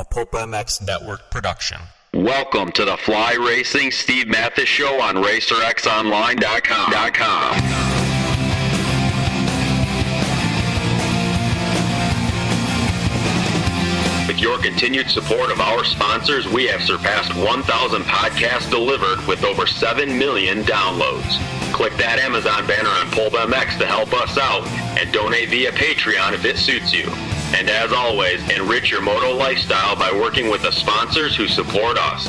a Pulp MX Network production. Welcome to the Fly Racing Steve Mathis Show on RacerXOnline.com. With your continued support of our sponsors, we have surpassed 1,000 podcasts delivered with over 7 million downloads. Click that Amazon banner on Pulp MX to help us out and donate via Patreon if it suits you. And as always, enrich your moto lifestyle by working with the sponsors who support us.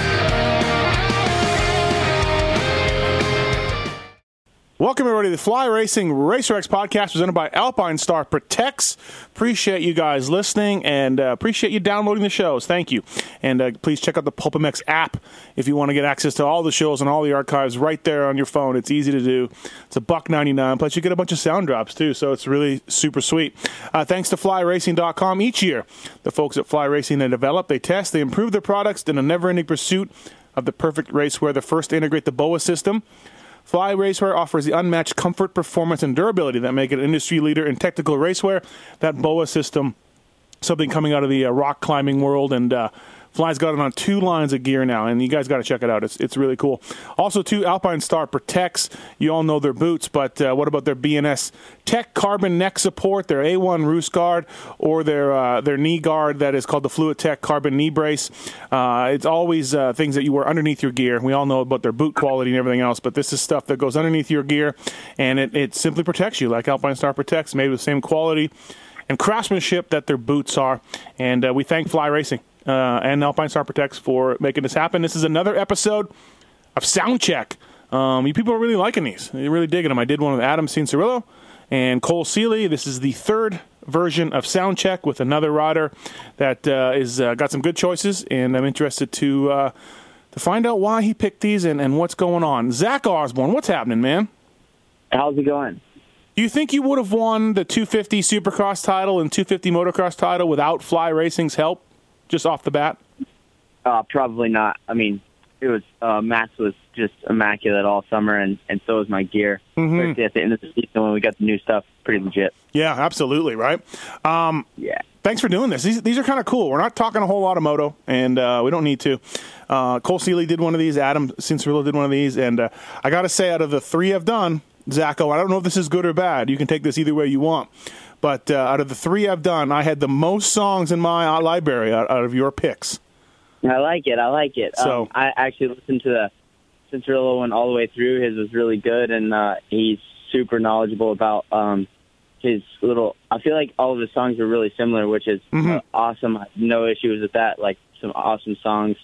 Welcome, everybody, to the Fly Racing Racer X podcast presented by Alpinestars Protects. Appreciate you guys listening and uh, appreciate you downloading the shows. Thank you. And uh, please check out the PulpMX app if you want to get access to all the shows and all the archives right there on your phone. It's easy to do. It's a buck 99. Plus, you get a bunch of sound drops, too, so it's really super sweet. Uh, thanks to FlyRacing.com. Each year, the folks at Fly Racing, they develop, they test, they improve their products in a never ending pursuit of the perfect racewear. The first to integrate the BOA system. Fly Racewear offers the unmatched comfort, performance, and durability that make it an industry leader in technical racewear. That BOA system, something coming out of the uh, rock climbing world, and uh, Fly's got it on two lines of gear now, and you guys got to check it out. It's it's really cool. Also, too, Alpinestars protects. You all know their boots, but uh, what about their BNS Tech Carbon neck support, their A1 roost guard, or their uh, their knee guard that is called the Fluid Tech Carbon knee brace? Uh, it's always uh, things that you wear underneath your gear. We all know about their boot quality and everything else, but this is stuff that goes underneath your gear, and it, it simply protects you like Alpinestars protects, made with the same quality and craftsmanship that their boots are. And uh, we thank Fly Racing uh, and Alpinestars Protects for making this happen. This is another episode of Soundcheck. Um, you people are really liking these. You're really digging them. I did one with Adam Cianciarulo and Cole Seely. This is the third version of Soundcheck with another rider that uh, is uh, got some good choices, and I'm interested to uh, to find out why he picked these and, and what's going on. Zach Osborne, what's happening, man? How's it going? Do you think you would have won the 250 Supercross title and 250 Motocross title without Fly Racing's help, just off the bat? Uh, probably not. I mean, it was uh, Max was just immaculate all summer, and and so was my gear. Mm-hmm. At the end of the season, when we got the new stuff, pretty legit. Yeah, absolutely, right? Um, Yeah. thanks for doing this. These, these are kind of cool. We're not talking a whole lot of moto, and uh, we don't need to. Uh, Cole Seely did one of these. Adam Cianciarulo did one of these, and uh, I got to say, out of the three I've done, Zacho, I don't know if this is good or bad. You can take this either way you want. But uh, out of the three I've done, I had the most songs in my uh, library out, out of your picks. I like it. I like it. So- um, I actually listened to the Cianciarulo one all the way through. His was really good, and uh, he's super knowledgeable about um, his little. I feel like all of his songs are really similar, which is Mhm. uh, awesome. I have no issues with that. Like some awesome songs,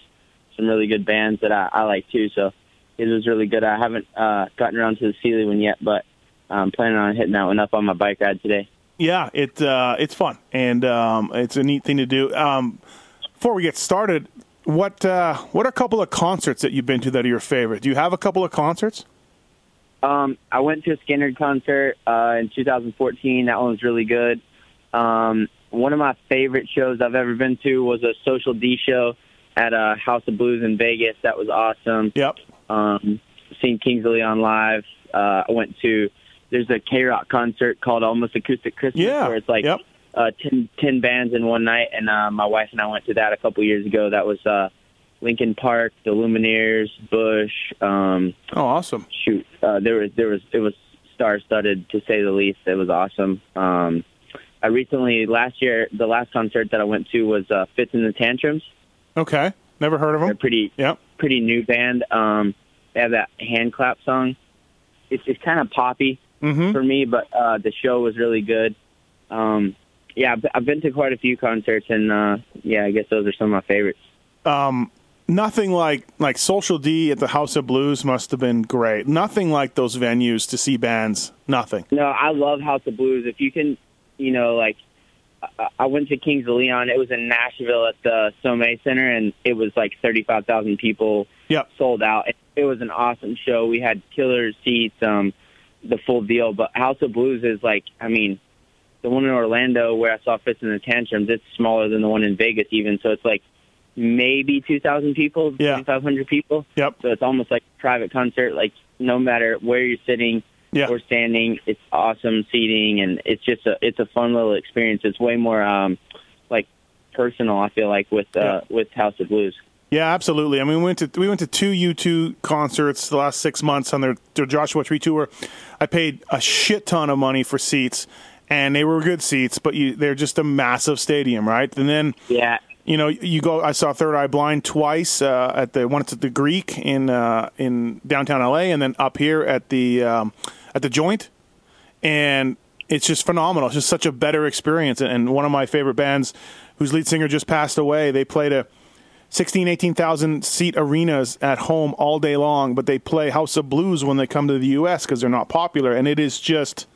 some really good bands that I, I like too. So his was really good. I haven't uh, gotten around to the Seely one yet, but I'm planning on hitting that one up on my bike ride today. Yeah, it uh, it's fun and um, it's a neat thing to do. Um, before we get started, what uh, what are a couple of concerts that you've been to that are your favorite? Do you have a couple of concerts? Um, I went to a Skynyrd concert uh, in 2014. That one was really good. Um, one of my favorite shows I've ever been to was a Social D show at uh, House of Blues in Vegas. That was awesome. Yep. Um, seen Kings of Leon live. Uh, I went to there's a KROQ concert called Almost Acoustic Christmas Yeah. where it's like Yep. uh, 10, 10 bands in one night. And uh, my wife and I went to that a couple years ago. That was uh, Linkin Park, the Lumineers, Bush. Um, Oh, awesome. shoot, uh, there was there was it was star studded to say the least. It was awesome. Um, I recently last year the last concert that I went to was uh, Fitz and the Tantrums. Okay. Never heard of They're them. pretty Yep. pretty new band. Um, they have that hand clap song. It's it's kind of poppy Mm-hmm. for me, but uh, the show was really good. Um, yeah, I've, been to quite a few concerts, and uh, yeah, I guess those are some of my favorites. Um, nothing like like Social D at the House of Blues must have been great. Nothing like those venues to see bands. Nothing. No, I love House of Blues. If you can, you know, like I- went to Kings of Leon. It was in Nashville at the Sommet Center, and it was like thirty-five thousand people Yep. sold out. It was an awesome show. We had killer seats, um, the full deal. But House of Blues is like, I mean, the one in Orlando where I saw Fitz and the Tantrums, it's smaller than the one in Vegas even. So it's like maybe 2,000 people, Yeah. 2,500 people. Yep. So it's almost like a private concert. Like no matter where you're sitting Yeah. or standing, it's awesome seating, and it's just a it's a fun little experience. It's way more um, like personal. I feel like with uh, with House of Blues. Yeah, absolutely. I mean, we went to we went to two U2 concerts the last six months on their, their Joshua Tree tour. I paid a shit ton of money for seats, and they were good seats, but you, they're just a massive stadium, right? And then Yeah, you know, you go. I saw Third Eye Blind twice uh, at the one at the Greek in uh, in downtown LA, and then up here at the um, at the Joint, and it's just phenomenal. It's just such a better experience. And one of my favorite bands, whose lead singer just passed away, they played a 16, 18,000 seat arenas at home all day long, but they play House of Blues when they come to the U.S. because they're not popular, and it is just.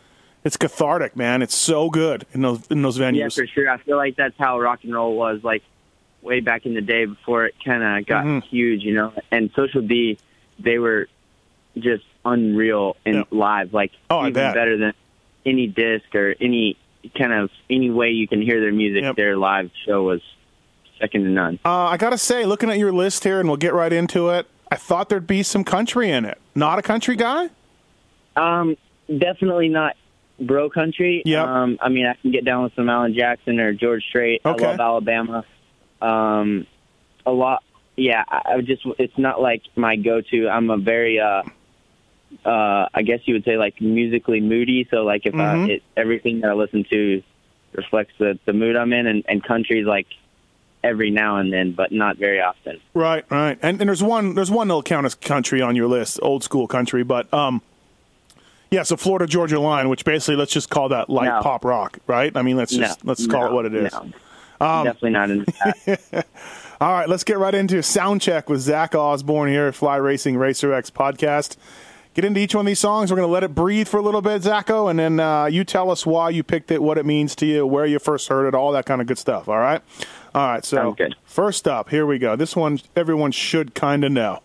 It's cathartic, man. It's so good in those in those venues. yeah, for sure. I feel like that's how rock and roll was like way back in the day before it kind of got Mhm. huge, you know. And Social D, they were just unreal in Yeah. live, like Oh, even better than any disc or any kind of any way you can hear their music. Yep. Their live show was second to none. Uh, I gotta say, looking at your list here, and we'll get right into it. I thought there'd be some country in it. Not a country guy. Um, definitely not bro country. Yep. Um, I mean, I can get down with some Alan Jackson or George Strait. Okay. I love Alabama. Um, a lot. Yeah, I, I just it's not like my go-to. I'm a very uh, uh, I guess you would say like musically moody. So like if Mhm. I, it, everything that I listen to reflects the the mood I'm in, and, and country's like every now and then, but not very often. Right, right. And, and there's one there's one that'll count as country on your list, old school country. But um, yeah. So Florida Georgia Line, which basically let's just call that light No. pop rock, right? I mean, let's just no, let's call no, it what it is. No. Definitely not in that. All right, let's get right into sound check with Zach Osborne here at Fly Racing Racer X podcast. Get into each one of these songs. We're going to let it breathe for a little bit, Zacho, and then uh, you tell us why you picked it, what it means to you, where you first heard it, all that kind of good stuff. All right. All right. So first up, here we go. This one everyone should kind of know.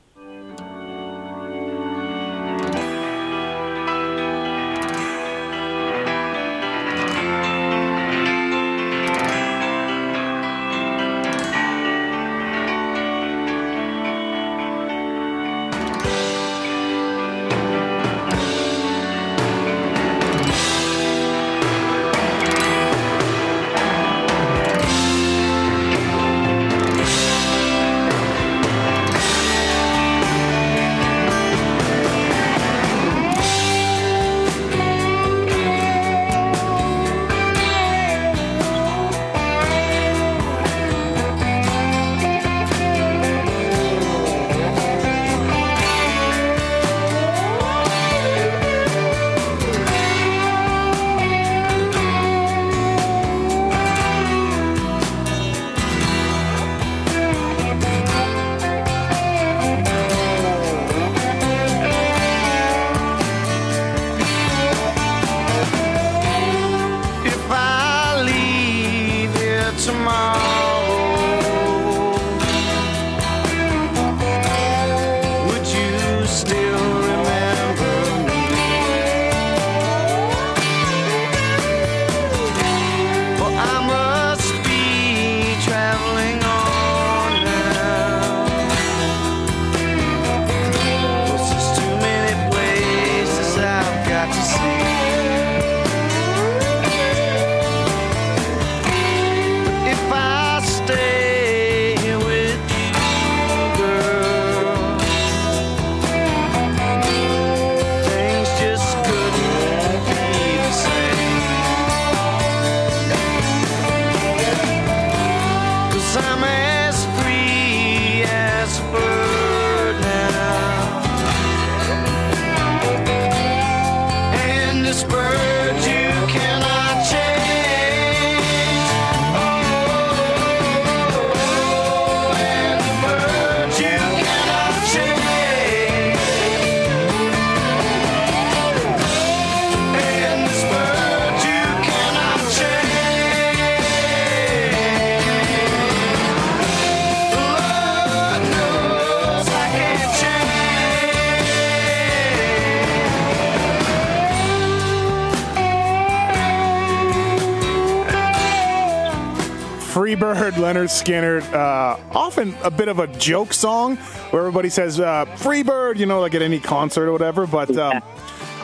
Lynyrd Skynyrd, uh, often a bit of a joke song where everybody says uh, Freebird, you know, like at any concert or whatever. But um,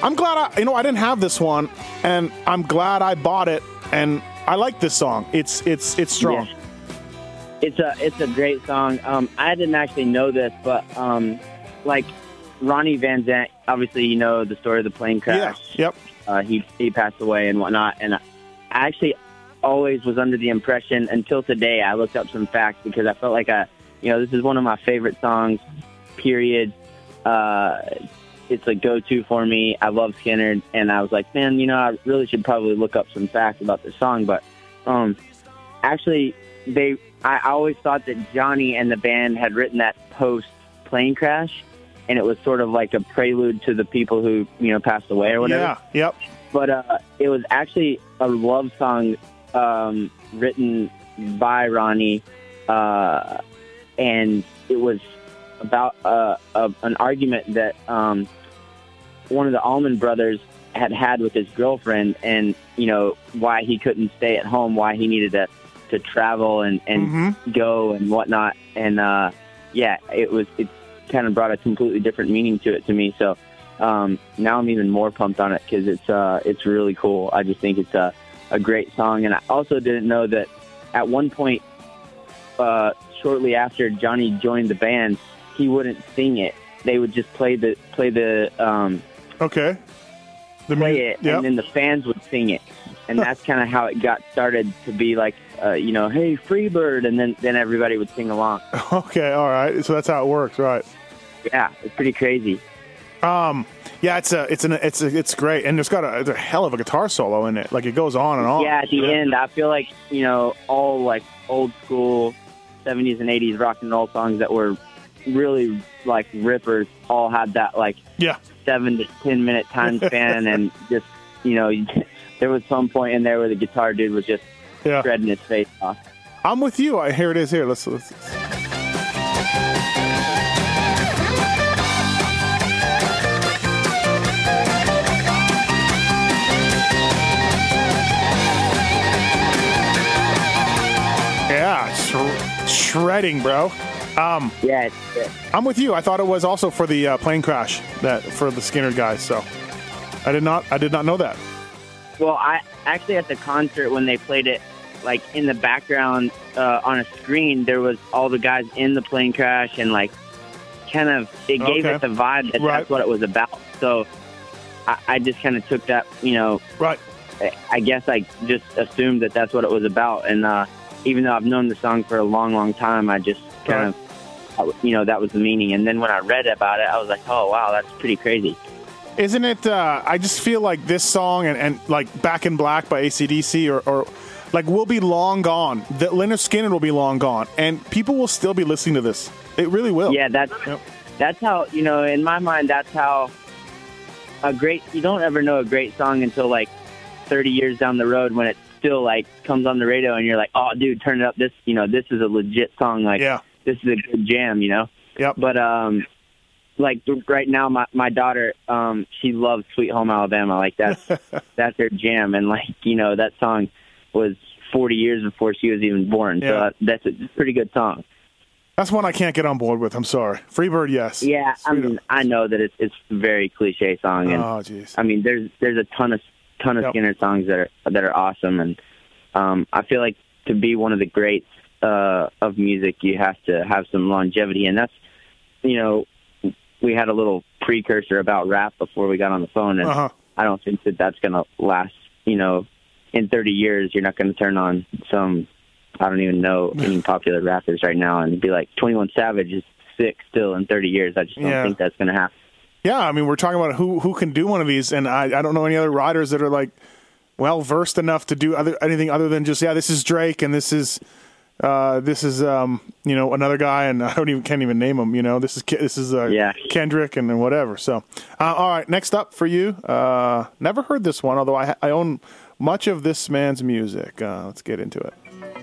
I'm glad I, you know, I didn't have this one, and I'm glad I bought it, and I like this song. It's it's it's strong. Yeah. It's a it's a great song. Um, I didn't actually know this, but um, like Ronnie Van Zant, obviously you know the story of the plane crash. Yeah. Yep. Uh, he he passed away and whatnot, and I actually always was under the impression until today. I looked up some facts because I felt like I, you know, this is one of my favorite songs. Period. Uh, it's a go-to for me. I love Skynyrd, and I was like, man, you know, I really should probably look up some facts about this song. But um, actually, they, I always thought that Johnny and the band had written that post plane crash, and it was sort of like a prelude to the people who you know passed away or whatever. Yeah. Yep. But uh, it was actually a love song um, written by Ronnie, uh, and it was about uh, a, an argument that um, one of the Allman Brothers had had with his girlfriend, and you know why he couldn't stay at home, why he needed to to travel and and Mm-hmm. go and whatnot, and uh, yeah, it was it kind of brought a completely different meaning to it to me. So um, now I'm even more pumped on it because it's uh, it's really cool. I just think it's a a great song, and I also didn't know that at one point, uh, shortly after Johnny joined the band, he wouldn't sing it. They would just play the play the um, Okay. The play mu- it, Yep. and then the fans would sing it, and that's kind of how it got started to be like, uh, you know, hey Freebird, and then then everybody would sing along. Okay. All right. So that's how it works, right? Yeah, it's pretty crazy. Um. Yeah. It's a. It's an. It's a, It's great, and it's got a, it's a hell of a guitar solo in it. Like it goes on and on. Yeah, at the end, I feel like you know all like old school '70s and '80s rock and roll songs that were really like rippers all had that like Yeah. seven to ten minute time span, and just you know there was some point in there where the guitar dude was just Yeah. shredding his face off. I'm with you. I, here it is. Here. Let's. let's yeah. Sh- shredding, bro. Um, Yeah, I'm with you. I thought it was also for the uh, plane crash that for the Skynyrd guys. So I did not. I did not know that. well, I actually at the concert when they played it. Like in the background uh, on a screen, there was all the guys in the plane crash, and like kind of it gave Okay. it the vibe that Right. that's what it was about. So I, I just kind of took that, you know, Right. I guess I just assumed that that's what it was about. And uh, even though I've known the song for a long, long time, I just kind of, you know, that was the meaning. And then when I read about it, I was like, oh, wow, that's pretty crazy. Isn't it? Uh, I just feel like this song and, and like Back in Black by AC/DC or, or like will be long gone. That Lynyrd Skynyrd will be long gone, and people will still be listening to this. It really will. Yeah, that's Yep. that's how you know. In my mind, that's how a great. You don't ever know a great song until like thirty years down the road when it still like comes on the radio and you're like, oh, dude, turn it up. This, you know, this is a legit song. Like, Yeah. this is a good jam. You know. Yep. But um, like right now, my my daughter, um, she loves Sweet Home Alabama. Like that's that's her jam, and like you know, that song was 40 years before she was even born. So Yeah. uh, that's a pretty good song. That's one I can't get on board with. I'm sorry. Freebird, yes. Yeah, I Sweet- mean, I know that it's it's a very cliche song, and Oh, jeez. I mean, there's there's a ton of ton of Yep. Skynyrd songs that are that are awesome, and um, I feel like to be one of the greats uh, of music, you have to have some longevity, and that's you know, we had a little precursor about rap before we got on the phone, and Uh-huh. I don't think that that's going to last. You know, in 30 years, you're not going to turn on some. I don't even know any popular rappers right now and be like 21 Savage is sick still in 30 years. I just don't Yeah. think that's going to happen. Yeah, I mean, we're talking about who who can do one of these, and I, I don't know any other riders that are like well versed enough to do other, anything other than just yeah, this is Drake and this is uh, this is um, you know another guy, and I don't even can't even name him. You know, this is this is uh, Yeah. Kendrick and, then whatever. So, uh, all right, next up for you. Uh, never heard this one, although I I own much of this man's music. Uh, let's get into it.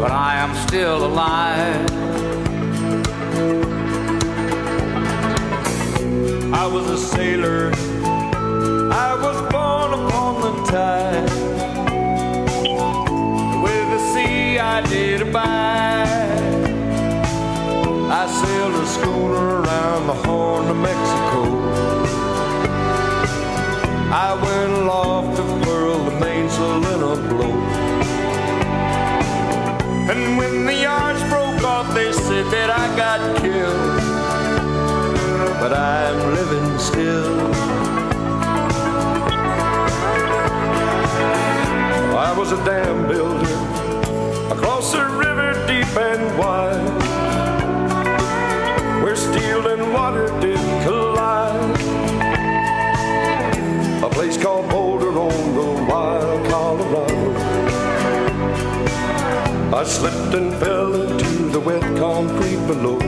but I am still alive. I was a sailor. I was born upon the tide. With the sea I did abide. I sailed a schooner around the Horn of Mexico. I went aloft got killed but I'm living still. I was a dam builder across a river deep and wide, where steel and water did collide. A place called I slipped and fell into the wet concrete below.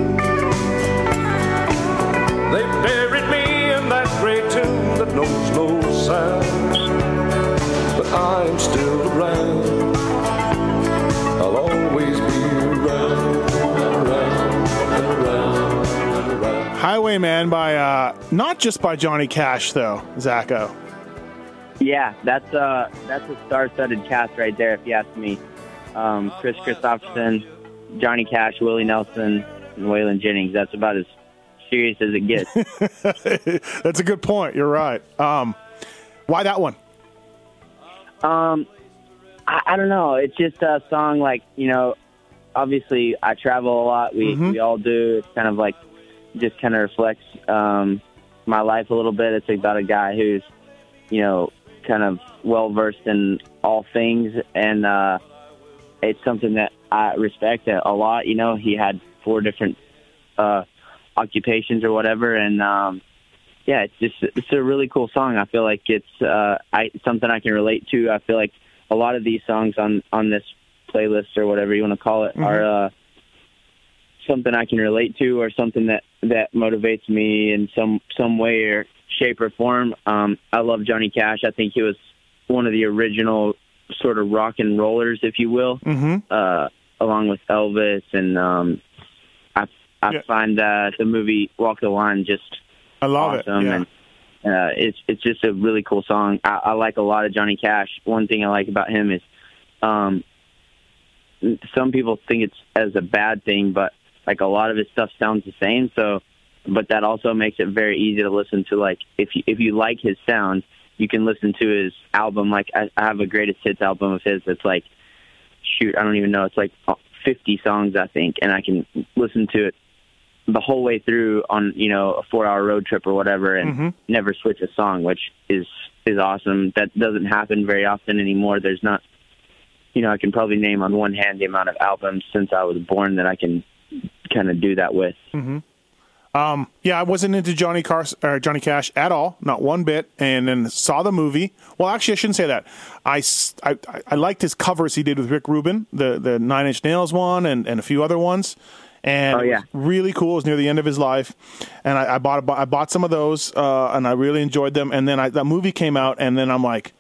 They buried me in that great tomb that knows no sound. But I'm still around. I'll always be around, around, around, around. Highwayman by uh, not just by Johnny Cash though, Zacho. Yeah, that's uh that's a star-studded cast right there, if you ask me. Um, Kris Kristofferson, Johnny Cash, Willie Nelson, and Waylon Jennings. That's about as serious as it gets. That's a good point. You're right. Um, why that one? Um, I, I don't know. It's just a song like you know. Obviously, I travel a lot. We we all do. It's kind of like just kind of reflects um, my life a little bit. It's about a guy who's you know kind of well versed in all things, and uh, it's something that I respect a, lot. You know, he had four different uh, occupations or whatever, and um, yeah, it's just it's a really cool song. I feel like it's uh, I something I can relate to. I feel like a lot of these songs on on this playlist or whatever you want to call it are uh, something I can relate to or something that that motivates me in some some way or shape or form. Um, I love Johnny Cash. I think he was one of the original sort of rock and rollers, if you will, Mm-hmm. uh, along with Elvis and um, I I Yeah. find uh, the movie Walk the Line just I love awesome it. Yeah. and uh, it's it's just a really cool song. I, I like a lot of Johnny Cash. One thing I like about him is um, some people think it's as a bad thing, but like a lot of his stuff sounds the same. So, but that also makes it very easy to listen to. Like if you if you like his sound, you can listen to his album. Like I, I have a greatest hits album of his that's like shoot, I don't even know. It's like 50 songs I think, and I can listen to it the whole way through on you know a four hour road trip or whatever and Mhm. never switch a song which is is awesome that doesn't happen very often anymore there's not you know i can probably name on one hand the amount of albums since i was born that i can kind of do that with Um, yeah, I wasn't into Johnny Cars Johnny Cash at all, not one bit. And then saw the movie. Well, actually, I shouldn't say that. I I liked his covers he did with Rick Rubin, the the Nine Inch Nails one, and, and a few other ones. And Oh, yeah. really cool. It was near the end of his life, and I, I bought a, I bought some of those, uh, and I really enjoyed them. And then I, that movie came out, and then I'm like,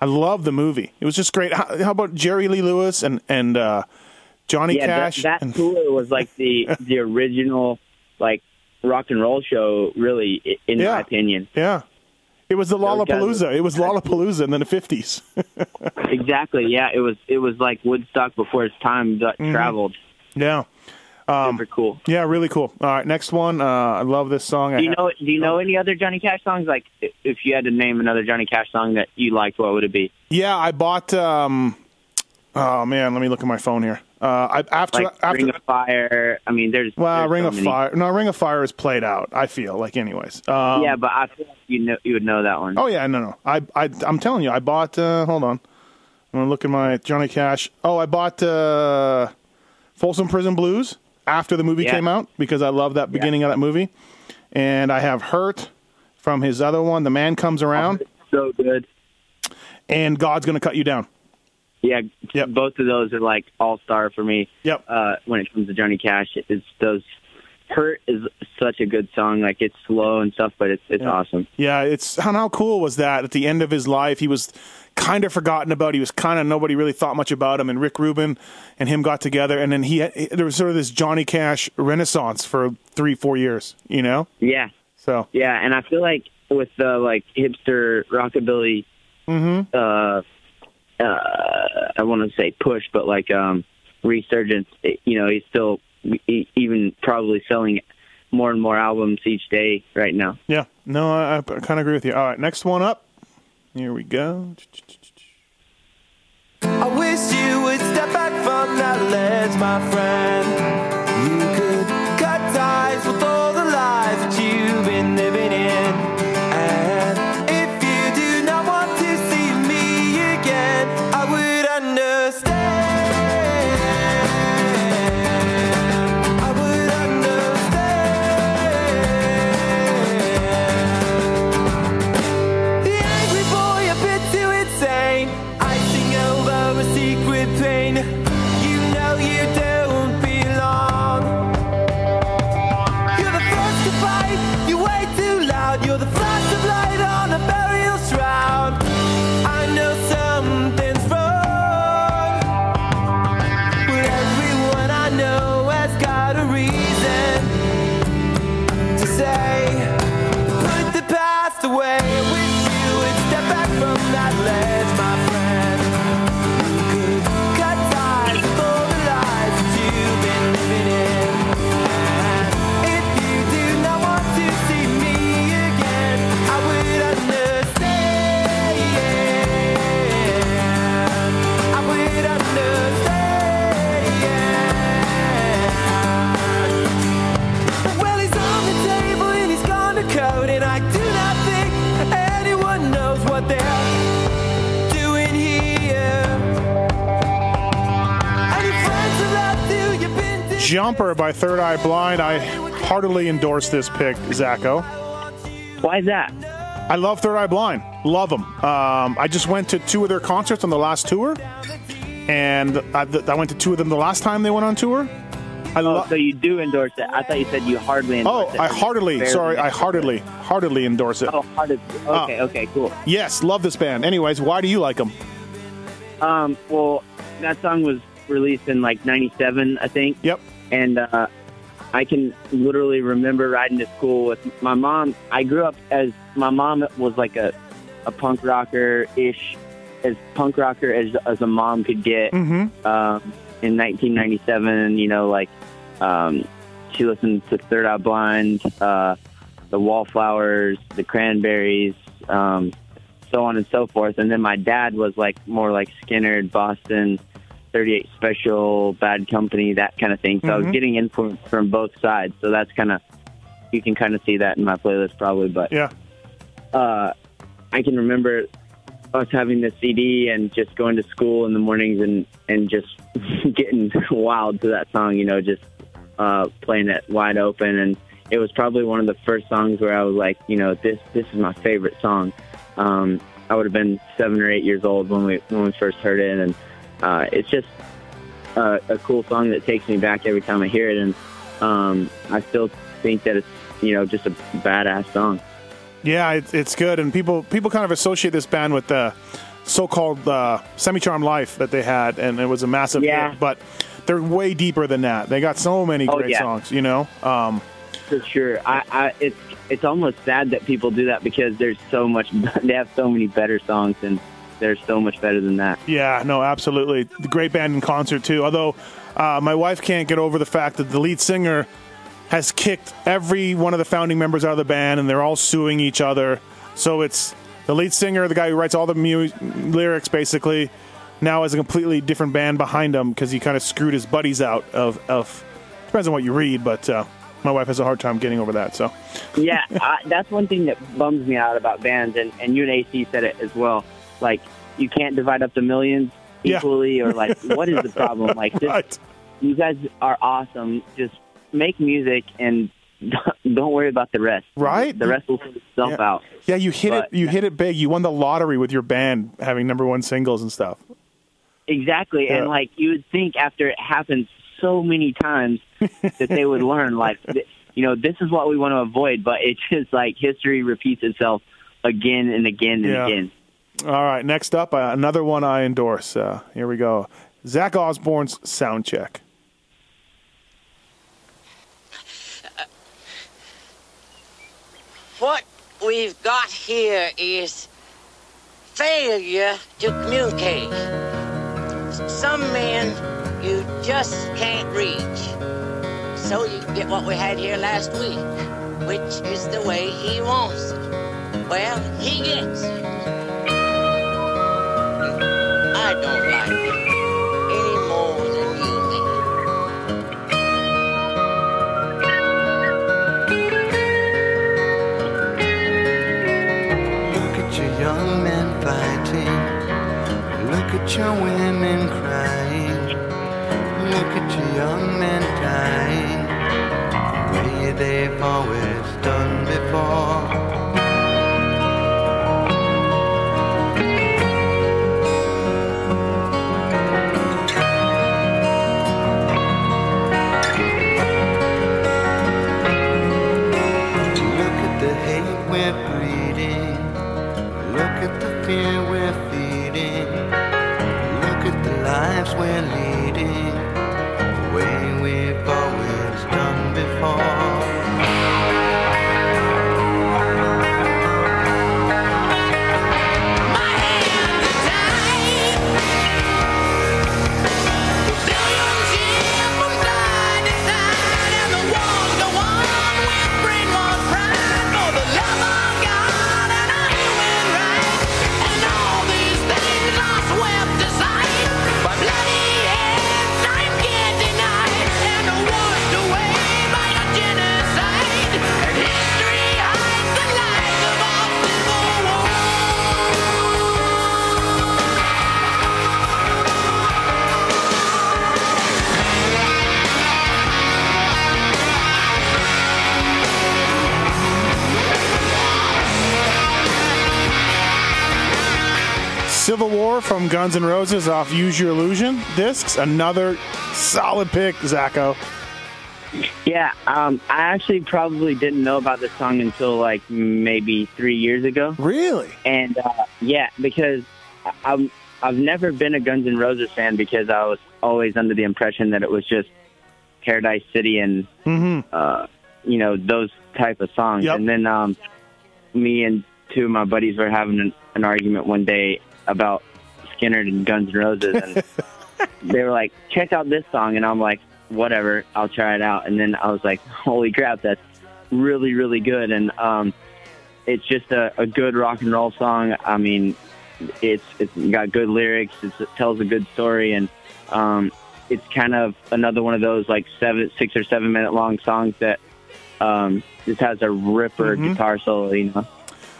I love the movie. It was just great. How, how about Jerry Lee Lewis and and uh, Johnny yeah that, Cash? that and, tour was like the the original like rock and roll show really in Yeah. my opinion yeah. It was the Lollapalooza. It was Lollapalooza in the fifties. exactly yeah it was it was like woodstock before its time Mm-hmm. traveled yeah, Um, super cool yeah, really cool. All right, next one. Uh, I love this song. Do you know? Do you know any other Johnny Cash songs? Like, if you had to name another Johnny Cash song that you liked, what would it be? Yeah, I bought. Um, oh man, let me look at my phone here. Uh, I, after Like after Ring of Fire. I mean, there's well, there's Ring so of many. Fire. No, Ring of Fire is played out. I feel like, anyways. Um, Yeah, but I feel like you know you would know that one. Oh yeah, no, no. I, I, I'm telling you, I bought. Uh, hold on, I'm gonna look at my Johnny Cash. Oh, I bought uh, Folsom Prison Blues after the movie Yeah. came out because I love that beginning of that movie, and I have Hurt, from his other one, The Man Comes Around, So good. and God's Gonna Cut You Down. Yeah, Yep. both of those are like all star for me. Yep. Uh, when it comes to Johnny Cash, it's those. Hurt is such a good song. Like it's slow and stuff, but it's it's Yeah. awesome. Yeah, it's how, how cool was that? At the end of his life, he was kind of forgotten about. He was kind of nobody really thought much about him. And Rick Rubin and him got together, and then he had, there was sort of this Johnny Cash renaissance for three, four years. You know, Yeah, so yeah, and I feel like with the like hipster rockabilly, Mm-hmm. uh, uh, I want to say push, but like um, resurgence. You know, he's still even probably selling more and more albums each day right now. yeah, no, I, I kind of agree with you. All right, next one up. Here we go. I wish you would step back from that ledge, my friend. And I do not think anyone knows what they're doing here. And friends have left you, you've been Jumper by Third Eye Blind. I heartily endorse this pick, Zacho. Why is that? I love Third Eye Blind. Love them. Um, I just went to two of their concerts on the last tour, and I, th- I went to two of them the last time they went on tour. I Oh, love. so you do endorse it? I thought you said you hardly Oh, endorse it. Oh I heartily, sorry, I heartily, heartily endorse it. Oh, heartily. Okay, okay, cool. Yes, love this band. Anyways, why do you like them? Um, well, that song was released in like '97, I think. Yep. and uh, I can literally remember riding to school with my mom. I grew up as my mom was like a, a punk rocker ish, as punk rocker as as a mom could get. Mm-hmm. Um, in 1997, you know, like um, she listened to Third Eye Blind, uh, the Wallflowers, the Cranberries, um, so on and so forth. And then my dad was like more like Skynyrd, Boston, 38 Special, Bad Company, that kind of thing. So I was Mhm. getting influence from both sides. So that's kind of you can kind of see that in my playlist probably. But Yeah. uh, I can remember us having the CD and just going to school in the mornings and and just getting wild to that song. You know, just uh, playing it wide open, and it was probably one of the first songs where I was like, you know, this this is my favorite song. Um, I would have been seven or eight years old when we when we first heard it, and uh, it's just a, a cool song that takes me back every time I hear it, and um, I still think that it's you know just a badass song. Yeah, it's, it's good, and people people kind of associate this band with the so-called uh, semi-charm life that they had, and it was a massive Yeah. hit. But they're way deeper than that. They got so many Oh, great yeah. songs, you know. Um, For sure, I, I it's it's almost sad that people do that because there's so much. They have so many better songs, and they're so much better than that. yeah, no, absolutely, the great band in concert too. Although uh, my wife can't get over the fact that the lead singer has kicked every one of the founding members out of the band, and they're all suing each other. So it's the lead singer, the guy who writes all the mu- lyrics, basically, now has a completely different band behind him because he kind of screwed his buddies out of, of depends on what you read, but uh, my wife has a hard time getting over that. So yeah, I, that's one thing that bums me out about bands, and and you and AC said it as well. Like you can't divide up the millions Yeah. equally, or like what is the problem? Like just right. you guys are awesome. Just make music and don't worry about the rest. Right? The rest will sort itself Yeah. out. Yeah, you hit But- it. You hit it big. You won the lottery with your band having number one singles and stuff. Exactly. Yeah. And like you would think after it happens so many times that they would learn like you know, this is what we want to avoid, but it's just like history repeats itself again and again and Yeah. again. All right, next up, uh, another one I endorse. Uh, here we go. Zach Osborne's sound check. What we've got here is failure to communicate. Some men you just can't reach. So you get what we had here last week, which is the way he wants it. Well, he gets it. I don't like it at your women crying. Look at your young men dying. The way they've always done before. Look lives we're leading. The way we've always done before. Guns N' Roses off Use Your Illusion discs. Another solid pick, Zacho. Yeah, um, I actually probably didn't know about this song until like maybe three years ago. Really? And uh, yeah, because I'm I've never been a Guns N' Roses fan because I was always under the impression that it was just Paradise City and uh, you know those type of songs. Yep. And then um, me and two of my buddies were having an, an argument one day about Skynyrd and Guns N' Roses, and they were like, "Check out this song," and I'm like, "Whatever, I'll try it out." And then I was like, "Holy crap, that's really really good!" And um, it's just a, a good rock and roll song. I mean, it's it's got good lyrics. It's, it tells a good story, and um, it's kind of another one of those like seven, six or seven minute long songs that um, just has a ripper guitar solo. You know,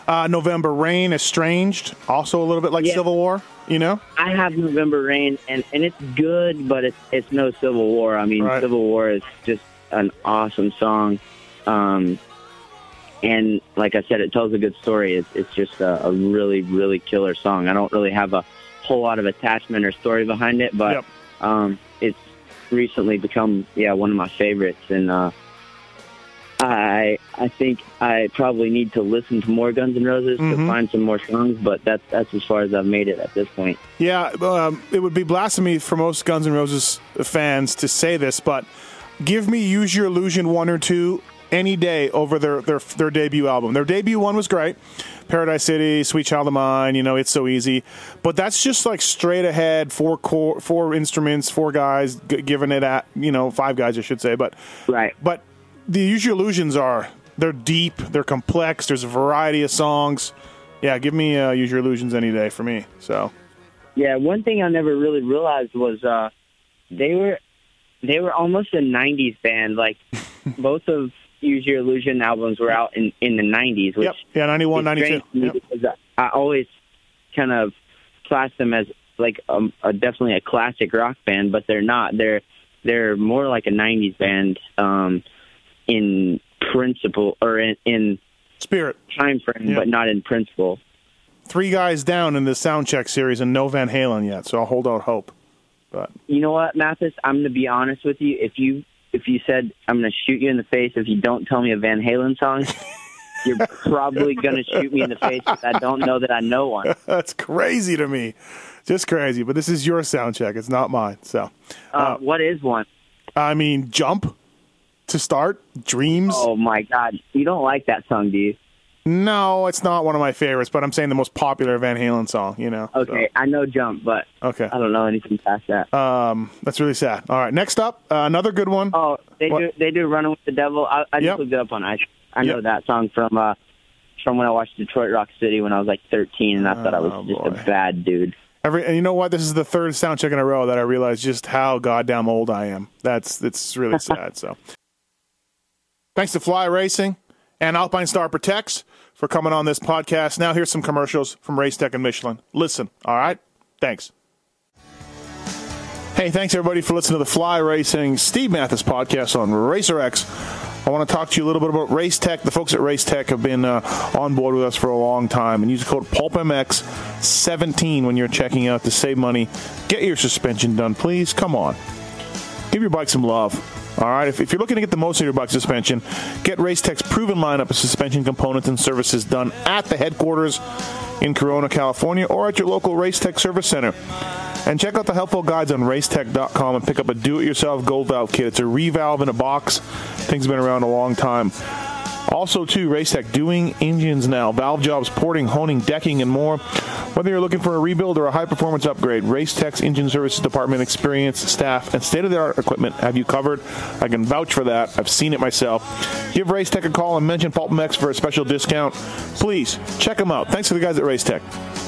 Uh, November Rain, Estranged, also a little bit like Yeah. Civil War. You know? I have November Rain, and and it's good, but it's it's no Civil War. I mean, Right. Civil War is just an awesome song. Um, and like I said, it tells a good story. It's, it's just a, a really, really killer song. I don't really have a whole lot of attachment or story behind it, but Yep. um, it's recently become yeah one of my favorites. And uh, I I think I probably need to listen to more Guns N' Roses Mhm. to find some more songs, but that's that's as far as I've made it at this point. Yeah, um, it would be blasphemy for most Guns N' Roses fans to say this, but give me "Use Your Illusion" one or two any day over their their their debut album. Their debut one was great, Paradise City, Sweet Child O' Mine. You know, it's so easy, but that's just like straight ahead, four core, four instruments, four guys g- giving it at you know five guys, I should say, but Right. but the Use Your Illusions are they're deep, they're complex. There's a variety of songs. Yeah, give me uh, Use Your Illusions any day for me. So. Yeah, one thing I never really realized was uh, they were they were almost a '90s band. Like both of Use Your Illusion albums were out in in the '90s, which Yep. Yeah, 91, 92. strange to me Yep. I, I always kind of class them as like um, a, definitely a classic rock band, but they're not. They're they're more like a '90s band um, in principle or in, in Spirit. time frame, Yeah. but not in principle. Three guys down in the sound check series and no Van Halen yet, so I'll hold out hope. But You know what, Matthes? I'm going to be honest with you. If you if you said I'm going to shoot you in the face if you don't tell me a Van Halen song, you're probably going to shoot me in the face because I don't know that I know one. that's crazy to me. Just crazy. But this is your sound check. It's not mine. So, Uh, what is one? I mean, jump to start. Dreams. Oh my God, you don't like that song, do you? No, it's not one of my favorites, but I'm saying the most popular Van Halen song, you know. Okay, I know Jump, but okay. I don't know anything past that. Um, that's really sad. All right, next up, uh, another good one. oh, they what- do they do Running with the Devil. I, I just looked it up on I I know Yep. that song from uh from when I watched Detroit Rock City when I was like 13, and I thought I was Oh, just boy. a bad dude. Every, and you know what? This is the third sound check in a row that I realized just how goddamn old I am. That's it's really sad. So, thanks to Fly Racing and Alpinestars Protects for coming on this podcast. Now here's some commercials from Race Tech and Michelin. Listen, all right? Thanks. Hey, thanks everybody for listening to the Fly Racing Steve Matthes podcast on Racer X. I want to talk to you a little bit about Race Tech. The folks at Race Tech have been uh, on board with us for a long time, and use the code PulpMX17 when you're checking out to save money. Get your suspension done, please. Come on, give your bike some love. All right, if, if you're looking to get the most out of your bike suspension, get Race Tech's proven lineup of suspension components and services done at the headquarters in Corona, California, or at your local Race Tech service center. And check out the helpful guides on racetech.com and pick up a do-it-yourself gold valve kit. It's a revalve in a box. Thing's been around a long time. Also, too, Racetech doing engines now, valve jobs, porting, honing, decking, and more. Whether you're looking for a rebuild or a high-performance upgrade, Racetech's engine services department, experienced staff, and state-of-the-art equipment have you covered. I can vouch for that. I've seen it myself. Give Racetech a call and mention PulpMX for a special discount. Please check them out. Thanks to the guys at Racetech.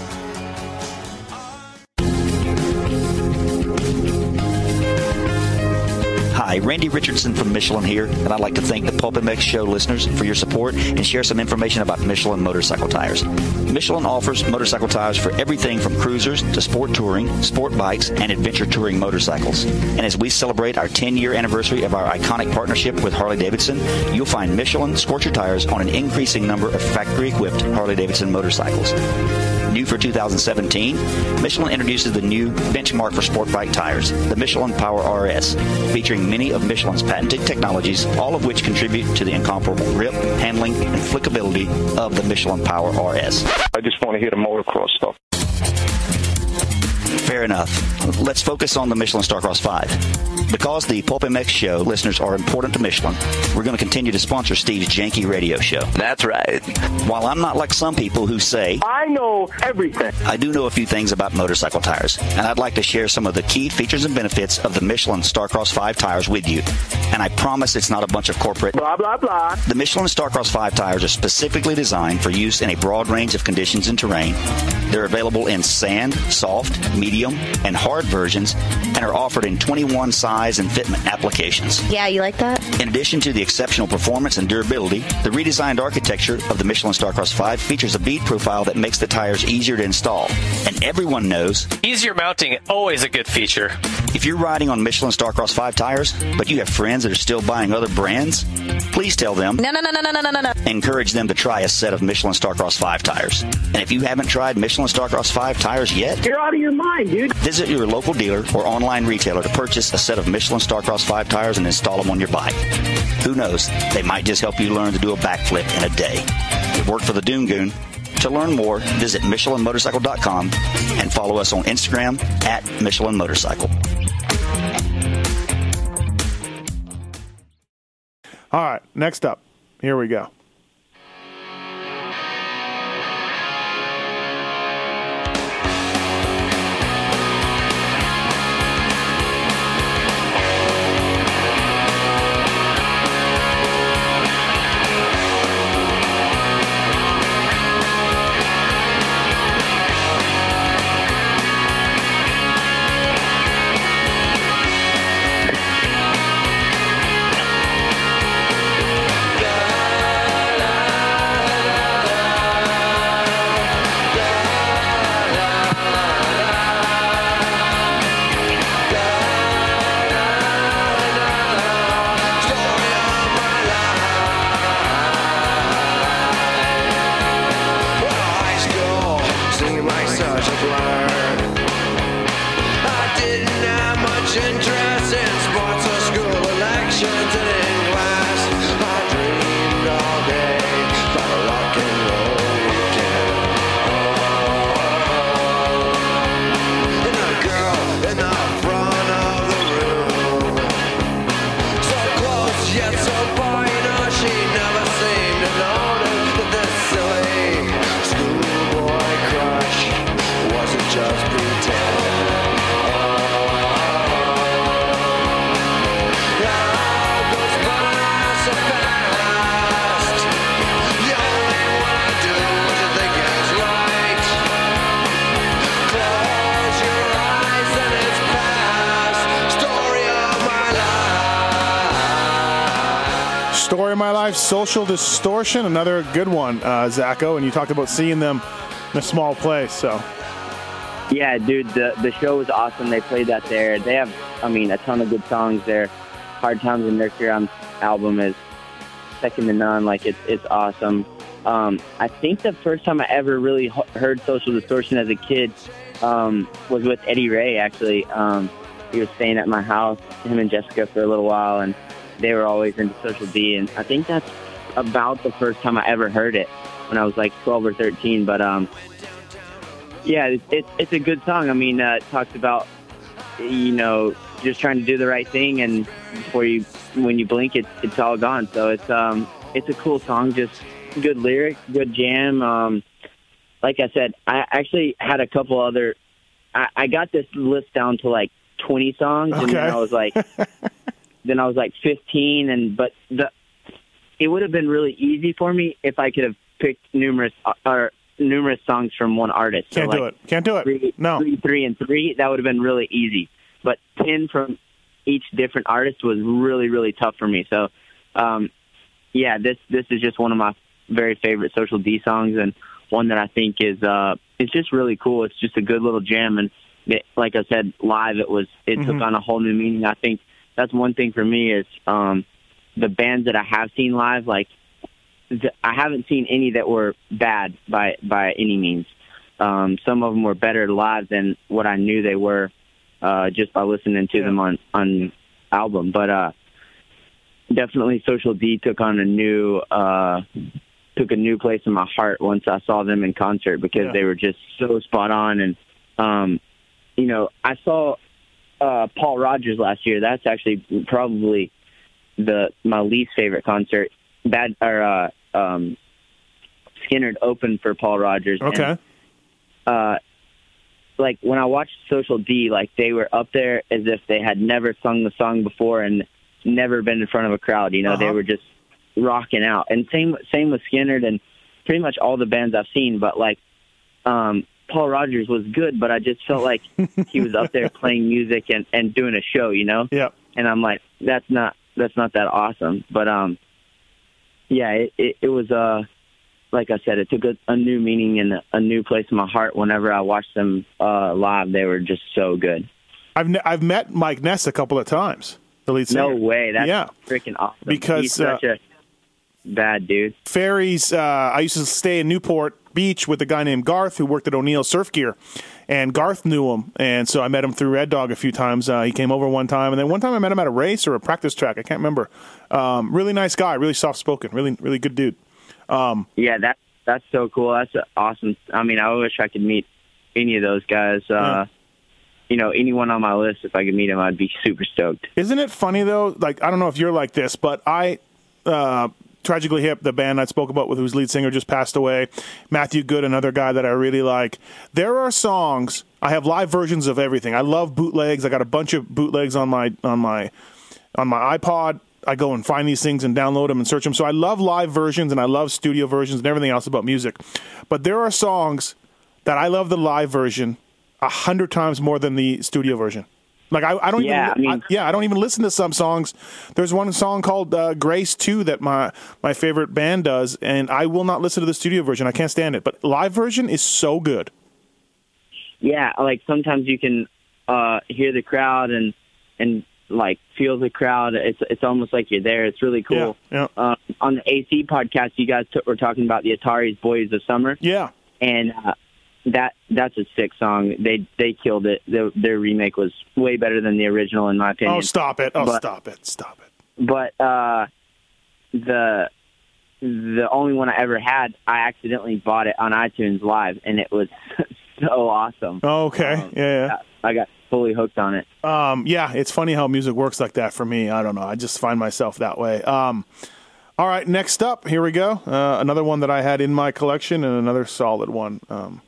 Hi, Randy Richardson from Michelin here, and I'd like to thank the Pulp MX show listeners for your support and share some information about Michelin motorcycle tires. Michelin offers motorcycle tires for everything from cruisers to sport touring, sport bikes, and adventure touring motorcycles. And as we celebrate our 10 year anniversary of our iconic partnership with Harley Davidson, you'll find Michelin Scorcher tires on an increasing number of factory equipped Harley Davidson motorcycles. New for 2017, Michelin introduces the new benchmark for sport bike tires, the Michelin Power RS, featuring many of Michelin's patented technologies, all of which contribute to the incomparable grip, handling, and flickability of the Michelin Power RS. I just want to hear the motocross stuff. Fair enough. Let's focus on the Michelin Starcross 5. Because the Pulp MX show listeners are important to Michelin, we're going to continue to sponsor Steve's Janky Radio Show. That's right. While I'm not like some people who say, I know everything. I do know a few things about motorcycle tires, and I'd like to share some of the key features and benefits of the Michelin Starcross 5 tires with you. And I promise it's not a bunch of corporate Blah, blah, blah. the Michelin Starcross 5 tires are specifically designed for use in a broad range of conditions and terrain. They're available in sand, soft, medium, and hard versions and are offered in 21 size and fitment applications. Yeah, you like that? In addition to the exceptional performance and durability, the redesigned architecture of the Michelin Starcross 5 features a bead profile that makes the tires easier to install. And everyone knows Easier mounting, always a good feature. if you're riding on Michelin Starcross 5 tires, but you have friends that are still buying other brands, please tell them No, no, no, no, no, no, no, no. encourage them to try a set of Michelin Starcross 5 tires. And if you haven't tried Michelin Starcross 5 tires yet, You're out of your mind, dude. visit your local dealer or online retailer to purchase a set of Michelin Starcross 5 tires and install them on your bike. Who knows? They might just help you learn to do a backflip in a day. It worked for the Doom Goon. To learn more, visit MichelinMotorcycle.com and follow us on Instagram at Michelin Motorcycle. All right, next up. Here we go. Social distortion, another good one, uh, Zacho. And you talked about seeing them in a small place. So Yeah, dude, the the show was awesome. They played that there. They have, I mean, a ton of good songs there. Hard Times and Nursery Rhymes album is second to none. Like it's it's awesome. Um, I think the first time I ever really heard Social Distortion as a kid um, was with Eddie Ray. Actually, um, he was staying at my house, him and Jessica, for a little while, and they were always into Social D. And I think that's about the first time I ever heard it when I was like 12 or 13. But um, yeah, it's, it's it's a good song. I mean, uh, it talks about you know just trying to do the right thing, and before you when you blink, it's it's all gone. So it's um it's a cool song. Just good lyrics, good jam. Um, like I said, I actually had a couple other. I, I got this list down to like 20 songs, and then I was like, then I was like 15, and but the it would have been really easy for me if I could have picked numerous uh, or numerous songs from one artist. Can't do like, it. Can't do it. Three, No. three, three, and three. That would have been really easy. But ten from each different artist was really, really tough for me. So, um, yeah, this this is just one of my very favorite Social D songs, and one that I think is uh, it's just really cool. It's just a good little jam, and it, like I said, live it was it took Mhm. on a whole new meaning. I think that's one thing for me is um, the bands that I have seen live, like th- I haven't seen any that were bad by by any means. Um, some of them were better live than what I knew they were uh, just by listening to them on on album. But uh, definitely, Social D took on a new uh, took a new place in my heart once I saw them in concert because Yeah. they were just so spot on. And um, you know, I saw uh, Paul Rodgers last year. That's actually probably the my least favorite concert. Bad or uh, um, Skynyrd opened for Paul Rodgers. and, Okay. uh, like when I watched Social D, like they were up there as if they had never sung the song before and never been in front of a crowd. You know, they Uh-huh. were just rocking out. And same same with Skynyrd and pretty much all the bands I've seen. But like um, Paul Rodgers was good, but I just felt like he was up there playing music and and doing a show. You know. Yeah. And I'm like, that's not that's not that awesome. But um, yeah, it it, it was uh like I said, it took a, a new meaning and a, new place in my heart. Whenever I watched them uh, live, they were just so good. I've ne- I've met Mike Ness a couple of times. The lead singer. No way, that's yeah. freaking awesome. Because, he's such uh, a bad dude. ferries. Uh, I used to stay in Newport Beach with a guy named Garth who worked at O'Neill Surf Gear, and Garth knew him, and so I met him through Red Dog a few times. Uh, he came over one time, and then one time I met him at a race or a practice track. I can't remember. Um, really nice guy, really soft spoken, really really good dude. Um, Yeah, that that's so cool. That's awesome. I mean, I wish I could meet any of those guys. Uh, You know, anyone on my list, if I could meet him, I'd be super stoked. Isn't it funny though? Like I don't know if you're like this, but I uh, tragically hip, the band I spoke about with whose lead singer just passed away, Matthew Good, another guy that I really like. There are songs I have live versions of everything. I love bootlegs. I got a bunch of bootlegs on my on my on my iPod. I go and find these things and download them and search them. So I love live versions and I love studio versions and everything else about music. But there are songs that I love the live version a hundred times more than the studio version. Like I, I don't Yeah, even, I mean- yeah, I don't even listen to some songs. There's one song called uh, "Grace 2 that my my favorite band does, and I will not listen to the studio version. I can't stand it. But live version is so good. yeah, like sometimes you can uh hear the crowd and and like feel the crowd. It's it's almost like you're there. It's really cool. Yeah, Uh, on the AC podcast, you guys t- were talking about the Ataris Boys of Summer. Yeah, and uh, that that's a sick song. They they killed it. Their, their remake was way better than the original, in my opinion. Oh, stop it! Oh, But- stop it! Stop it! But uh, the the only one I ever had, I accidentally bought it on iTunes Live, and it was so awesome. Oh, okay, Um, yeah, I got fully hooked on it. yeah. Um, yeah, it's funny how music works like that for me. I don't know. I just find myself that way. Um, all right, next up, here we go. Uh, another one that I had in my collection, and another solid one. Um,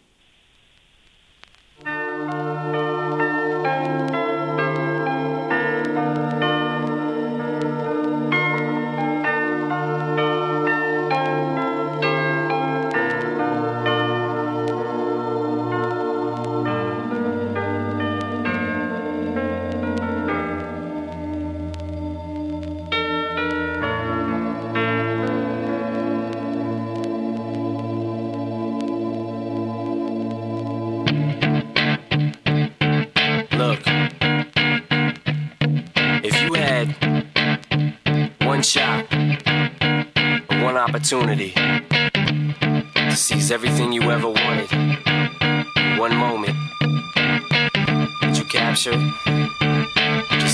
opportunity to seize everything you ever wanted, one moment, that you capture, just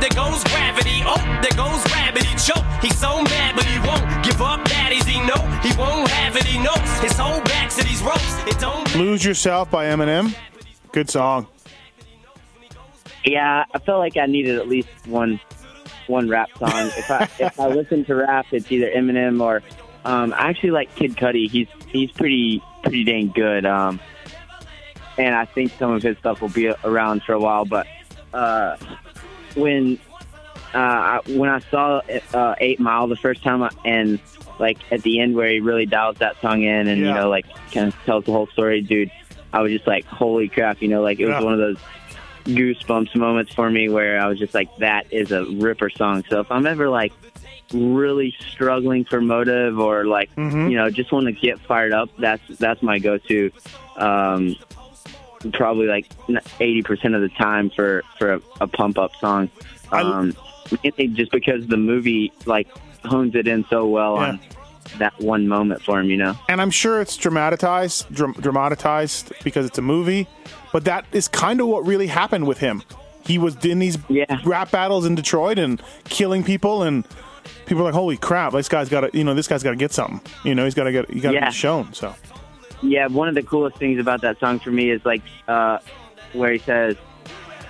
there goes gravity. Oh, there goes rabbit. He choke. He's so mad, but he won't give up. That is he know he won't have it. He knows his whole back to these ropes. It don't. "Lose Yourself" by Eminem. Good song. Yeah, I felt like I needed at least one one rap song. if I if I listen to rap, it's either Eminem or um, I actually like Kid Cudi. He's he's pretty pretty dang good. Um, and I think some of his stuff will be around for a while. But uh, when uh, I, when I saw uh, Eight Mile the first time, and like at the end where he really dials that song in, and you know like kind of tells the whole story, dude. I was just like, holy crap! You know, like it was Yeah. one of those goosebumps moments for me where I was just like, that is a ripper song. So if I'm ever like really struggling for motive or like you know just want to get fired up, that's that's my go-to. Um, probably like eighty percent of the time for for a, a pump up song. Um, mainly just because the movie like hones it in so well Yeah. on that one moment for him. You know. and I'm sure it's dramatized, dram- dramatized because it's a movie. But that is kind of what really happened with him. He was in these rap battles in Detroit and killing people, and people are like, "Holy crap! This guy's got to, you know, this guy's got to get something. You know, he's got to get, he got to Yeah. be shown." So, Yeah, one of the coolest things about that song for me is like uh, where he says,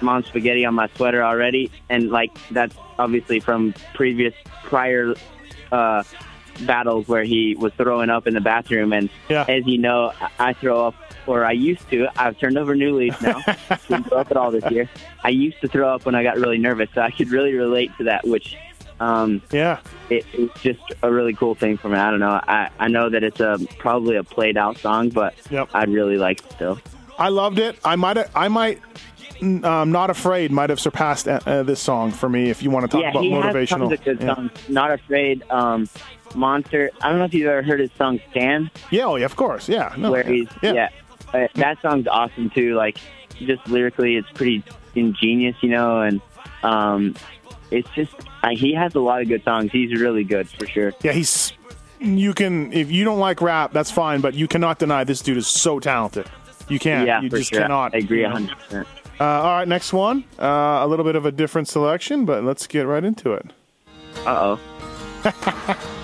"Mom, spaghetti on my sweater already," and like that's obviously from previous prior uh, battles where he was throwing up in the bathroom. And as you know, I I throw up, or I used to. I've turned over new leaves now. Didn't throw up at all this year. I used to throw up when I got really nervous, so I could really relate to that. Which, um, yeah, it, it's just a really cool thing for me. I don't know. I I know that it's a probably a played out song, but I'd really like it still. I loved it. I might, I might, um, not afraid might have surpassed uh, uh, this song for me. If you want to talk yeah, about he has motivational, tons of good Yeah. songs. Not afraid. Um, Monster. I don't know if you've ever heard his song "Stand." Yeah, oh, yeah, of course. Yeah, no, where yeah. he's yeah, Uh, that song's awesome too. Like just lyrically, it's pretty ingenious, you know, and um, it's just uh, he has a lot of good songs. He's really good for sure. Yeah, he's. You can if you don't like rap, that's fine, but you cannot deny this dude is so talented. You can't. Yeah, you for just sure. cannot. I agree 100%. Uh, all right, next one. Uh, a little bit of a different selection, but let's get right into it. Uh oh.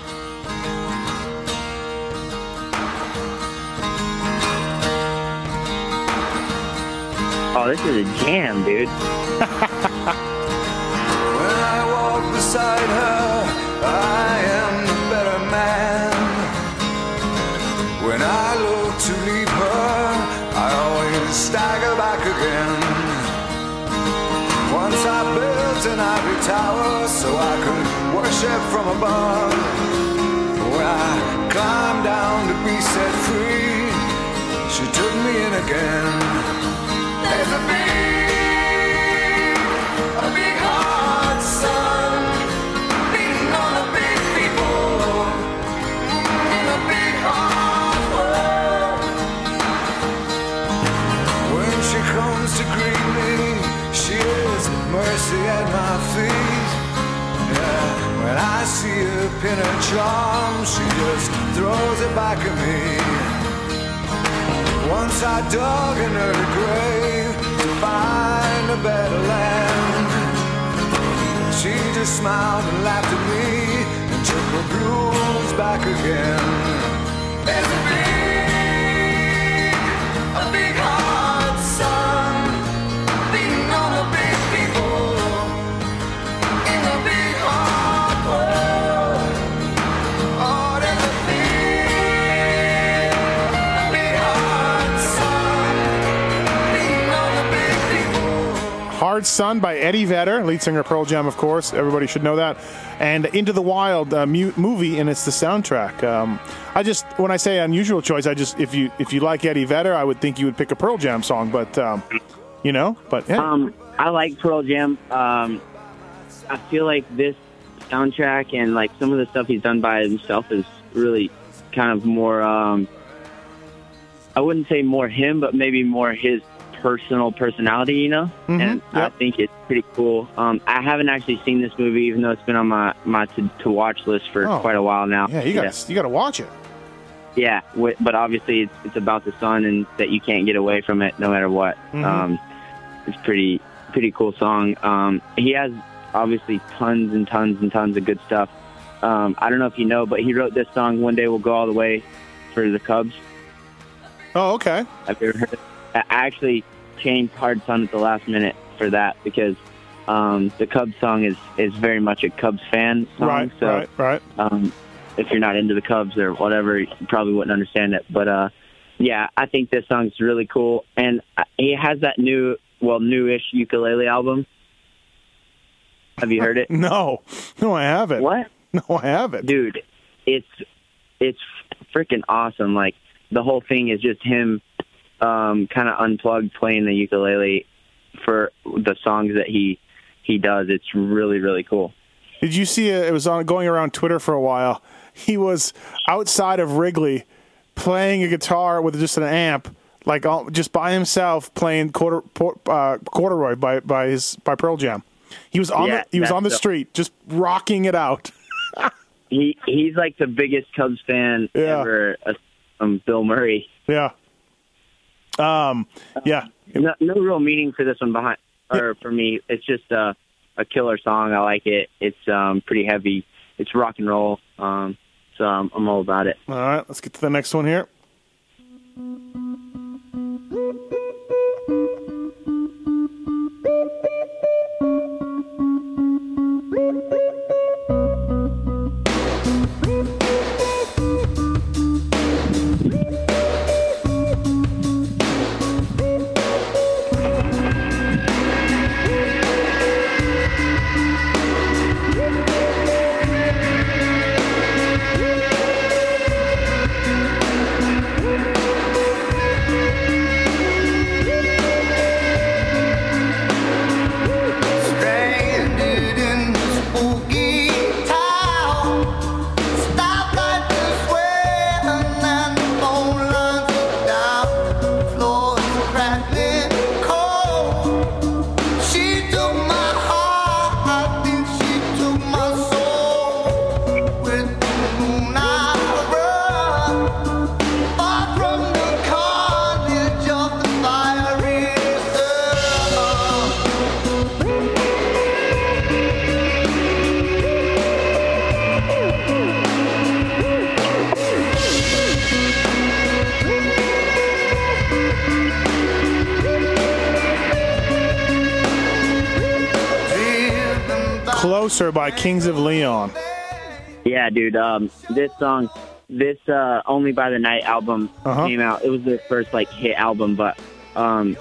Oh, this is a jam, dude. Beside her, I am the better man. When I look to leave her, I always stagger back again. Once I built an ivory tower so I could worship from above. When I climbed down to be set free, she took me in again. There's a pin her charm, she just throws it back at me. Once I dug in her grave to find a better land. She just smiled and laughed at me and took her blues back again. Hard Sun by Eddie Vedder, lead singer Pearl Jam, of course. Everybody should know that. And Into the Wild movie, and it's the soundtrack. Um, I just, when I say unusual choice, I just if you if you like Eddie Vedder, I would think you would pick a Pearl Jam song, but um, you know, but yeah. Um, I like Pearl Jam. Um, I feel like this soundtrack and like some of the stuff he's done by himself is really kind of more. Um, I wouldn't say more him, but maybe more his personal personality. You know, Mhm, and I think it's pretty cool. Um, I haven't actually seen this movie, even though it's been on my my to, to watch list for Oh. quite a while now. yeah, you got you got to watch it. Yeah, wi- but obviously it's, it's about the sun and that you can't get away from it no matter what. Mhm. Um, it's pretty pretty cool song. Um, he has obviously tons and tons and tons of good stuff. Um, I don't know if you know, but he wrote this song "One Day We'll Go All the Way" for the Cubs. Oh, okay. Have you ever heard? It? I actually changed "Hard Sun" at the last minute for that because um, the Cubs song is is very much a Cubs fan song. Right, so right, right. um, if you're not into the Cubs or whatever, you probably wouldn't understand it. But uh, yeah, I think this song's really cool, and uh, he has that new, well, newish ukulele album. Have you heard it? No, no, I haven't. What? No, I haven't. Dude, it's it's freaking awesome. Like the whole thing is just him, um, kind of unplugged playing the ukulele for the songs that he he does. It's really really cool. Did you see it? It was on going around Twitter for a while. He was outside of Wrigley playing a guitar with just an amp, like all, just by himself playing quarter, uh, corduroy by by his by Pearl Jam. He was on Yeah, the he was on the street just rocking it out. He he's like the biggest Cubs fan ever. Uh, um, Bill Murray. Yeah. Um. Yeah. No, no real meaning for this one behind, or for me. It's just uh, a killer song. I like it. It's um, pretty heavy. It's rock and roll. Um, so I'm, I'm all about it. All right. Let's get to the next one here. Closer by Kings of Leon. Yeah, dude. Um, this song, this uh, "Only by the Night" album Uh-huh. came out. It was their first like hit album, but um,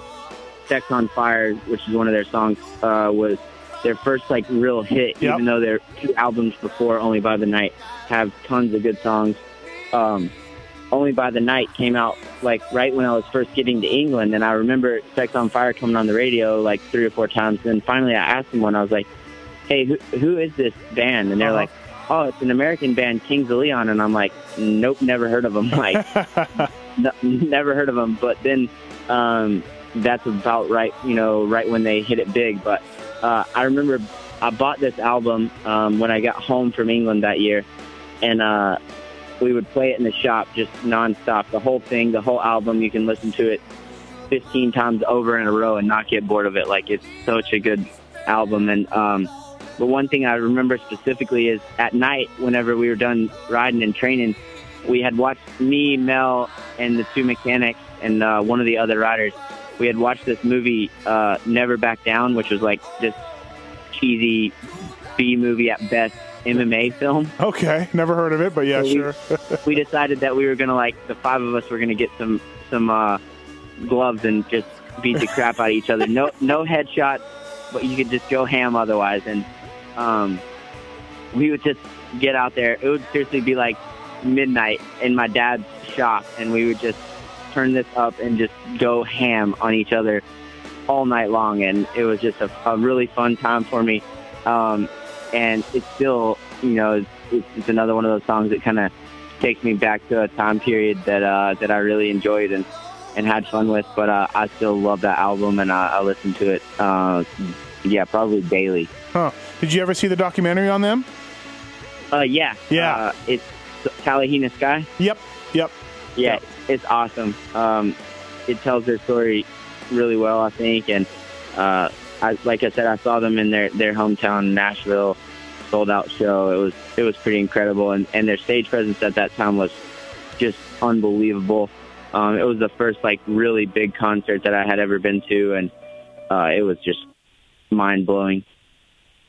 "Sex on Fire," which is one of their songs, uh, was their first like real hit. Yep. Even though their two albums before "Only by the Night" have tons of good songs. Um, "Only by the Night" came out like right when I was first getting to England, and I remember "Sex on Fire" coming on the radio like three or four times. And finally, I asked someone, I was like, "Hey, who, who is this band?" And they're Uh-huh. like oh, it's an American band, Kings of Leon, and I'm like, nope, never heard of them. Like, no, never heard of them. But then um, that's about right, you know, right when they hit it big. But uh, I remember I bought this album um, when I got home from England that year, and uh, we would play it in the shop just nonstop. The whole thing, the whole album. You can listen to it 15 times over in a row and not get bored of it. Like it's such a good album. And um, but one thing I remember specifically is at night, whenever we were done riding and training, we had watched me, Mel, and the two mechanics and uh, one of the other riders. We had watched this movie, uh, Never Back Down, which was like this cheesy B movie at best MMA film. Okay, never heard of it, but yeah, So we- sure. we decided that we were gonna like the five of us were gonna get some some uh, gloves and just beat the crap out of each other. No no headshots, but you could just go ham otherwise. And um, we would just get out there. It would seriously be like midnight in my dad's shop, and we would just turn this up and just go ham on each other all night long. And it was just a, a really fun time for me. Um, and it's still, you know, it's, it's another one of those songs that kind of takes me back to a time period that uh, that I really enjoyed and and had fun with. But uh, I still love that album, and I, I listen to it, uh, yeah, probably daily. Huh. Did you ever see the documentary on them? Uh, yeah, Yeah. Uh, it's Talihina Sky. Yep, yep. Yeah, it's awesome. Um, it tells their story really well, I think, and uh, I, like I said, I saw them in their their hometown, Nashville, sold out show. It was it was pretty incredible, and and their stage presence at that time was just unbelievable. Um, it was the first like really big concert that I had ever been to, and uh, it was just mind blowing.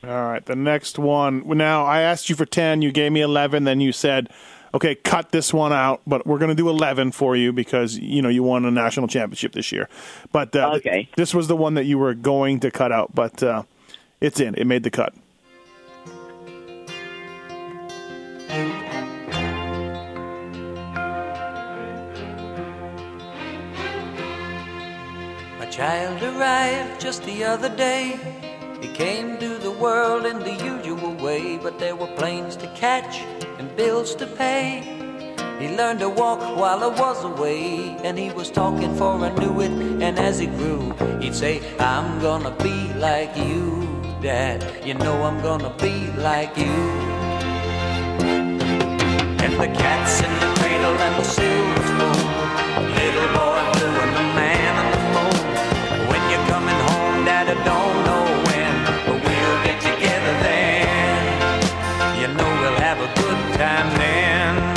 All right, the next one. Now, I asked you for 10, you gave me 11, then you said, okay, cut this one out, but we're going to do 11 for you because, you know, you won a national championship this year. But uh, Okay. this was the one that you were going to cut out, but uh, it's in. It made the cut. A child arrived just the other day. He came to the world in the usual way, but there were planes to catch and bills to pay. He learned to walk while I was away, and he was talking for I knew it. And as he grew, he'd say, I'm gonna be like you, Dad. You know I'm gonna be like you. And the cat's in the cradle and the silver spoon. Little boy time then.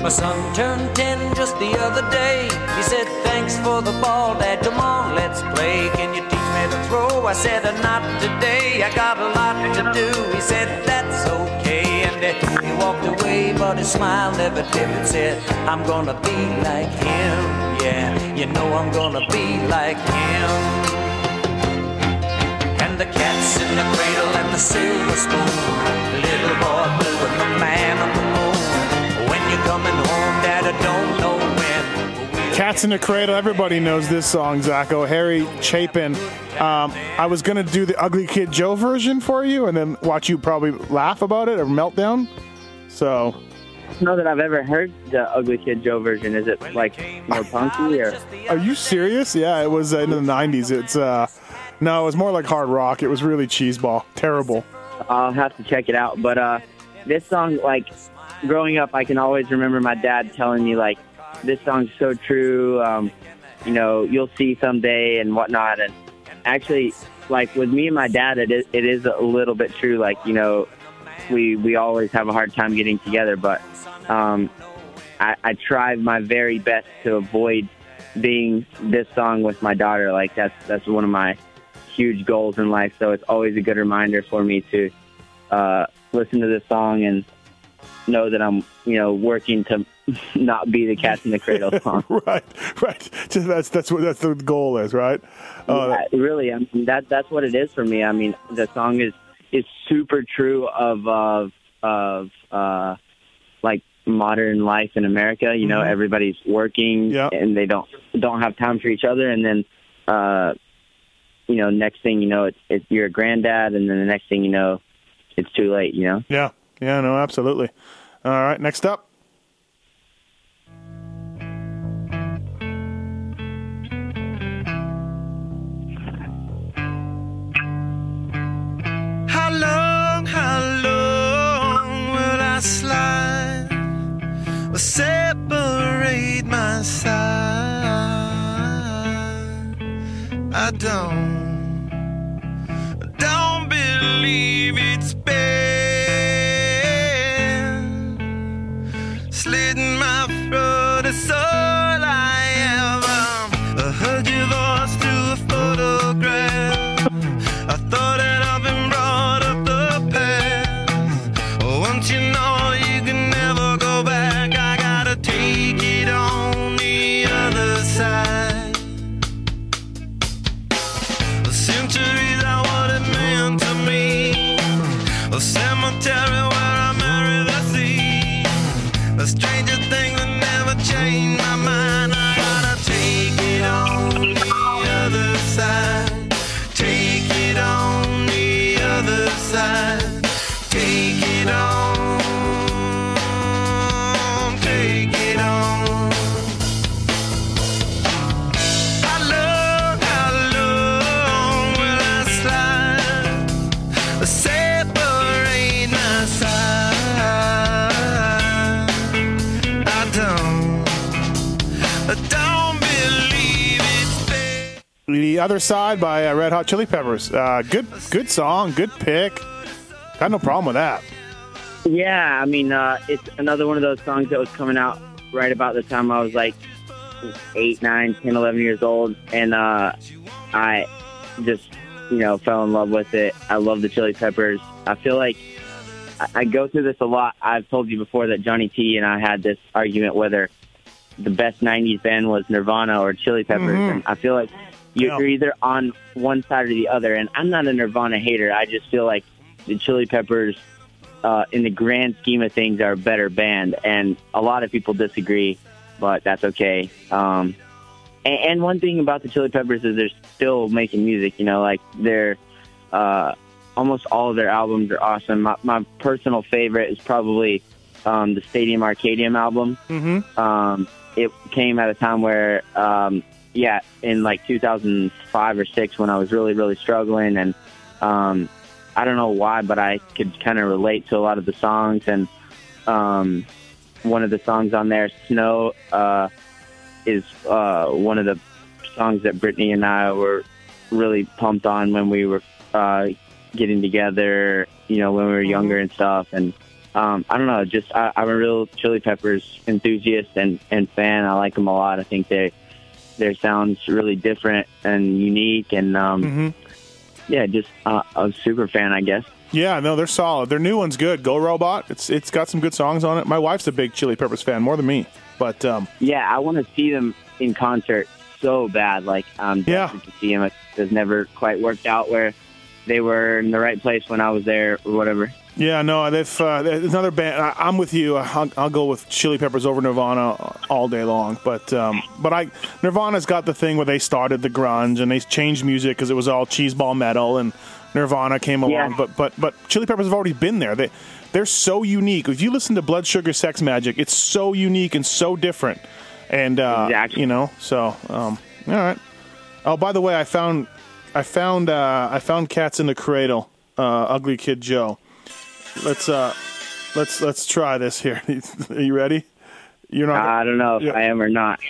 My son turned 10 just the other day. He said, Thanks for the ball, Dad. Come on, let's play. Can you teach me to throw? I said, "Uh, Not today. I got a lot to do. He said, That's okay. And uh, he walked away, but his smile never dimmed. Said, I'm gonna be like him. You know I'm gonna be like him. And the cat's in the cradle and the silver spoon. Little boy blue and the man on the moon. When you're coming home, Dad, I don't know when. Cats in the Cradle. Everybody knows this song, Zacho. Harry Chapin. Um, I was to do the Ugly Kid Joe version for you and then watch you probably laugh about it or meltdown. So, don't know that I've ever heard the Ugly Kid Joe version. Is it like more punky or? are you serious? Yeah, it was uh, in the 90s. It's, uh, no, it was more like hard rock. It was really cheeseball. Terrible. I'll have to check it out. But uh, this song, like growing up, I can always remember my dad telling me like, "This song's so true." Um, you know, you'll see someday and whatnot. And actually, like with me and my dad, it is it is a little bit true. Like you know, we we always have a hard time getting together, but um, I, I try my very best to avoid being this song with my daughter. Like that's that's one of my huge goals in life. So it's always a good reminder for me to uh, listen to this song and know that I'm, you know, working to not be the cats in the cradle song. right, right. Just that's that's what that's the goal is, right? Uh, Yeah, really, I mean, that that's what it is for me. I mean, the song is is super true of of of uh, like modern life in America. You know, Mhm. everybody's working and they don't don't have time for each other, and then. Uh, you know, next thing you know, it's, it's you're a granddad, and then the next thing you know, it's too late. You know. Yeah, yeah, no, absolutely. All right, next up. how long will I slide? Will separate my side? I don't, don't believe slitting my throat. It's so other side by uh, Red Hot Chili Peppers. Uh, good, good song, good pick. Got no problem with that. Yeah, I mean, uh, it's another one of those songs that was coming out right about the time I was like eight, nine, ten, eleven years old, and uh, I just, you know, fell in love with it. I love the Chili Peppers. I feel like I, I go through this a lot. I've told you before that Johnny T and I had this argument whether the best '90s band was Nirvana or Chili Peppers, Mhm. and I feel like you're, you're either on one side or the other. And I'm not a Nirvana hater. I just feel like the Chili Peppers uh, in the grand scheme of things, are a better band, and a lot of people disagree, but that's okay. Um, and, and one thing about the Chili Peppers is they're still making music. You know, like they're uh, almost all of their albums are awesome. My, my personal favorite is probably um, the Stadium Arcadium album. Mm-hmm. Um, it came at a time where, um, yeah, in like 2005 or six, when I was really, really struggling, and um, I don't know why, but I could kind of relate to a lot of the songs. And um, one of the songs on there, "Snow," uh, is uh, one of the songs that Brittany and I were really pumped on when we were uh, getting together. You know, when we were younger and stuff. And um, I don't know, just I, I'm a real Chili Peppers enthusiast and, and fan. I like them a lot. I think they their sounds really different and unique. And um, Mm-hmm. yeah, just uh, a super fan, I guess. Yeah, no, they're solid. Their new one's good. Go Robot. It's it's got some good songs on it. My wife's a big Chili Peppers fan, more than me. But um, Yeah, I want to see them in concert so bad. Like, I'm desperate to see them. It has never quite worked out where they were in the right place when I was there or whatever. Yeah, no, they've uh, another band. I, I'm with you. I'll, I'll go with Chili Peppers over Nirvana all day long. But um, but I Nirvana's got the thing where they started the grunge and they changed music because it was all cheeseball metal and Nirvana came along. Yeah. But but but Chili Peppers have already been there. They they're so unique. If you listen to Blood Sugar Sex Magik, it's so unique and so different. And uh, you know, so um, all right. Oh, by the way, I found I found uh, I found Cats in the Cradle, uh, Ugly Kid Joe. Let's uh, let's let's try this here. Are you ready? You're not. I don't know if I am or not.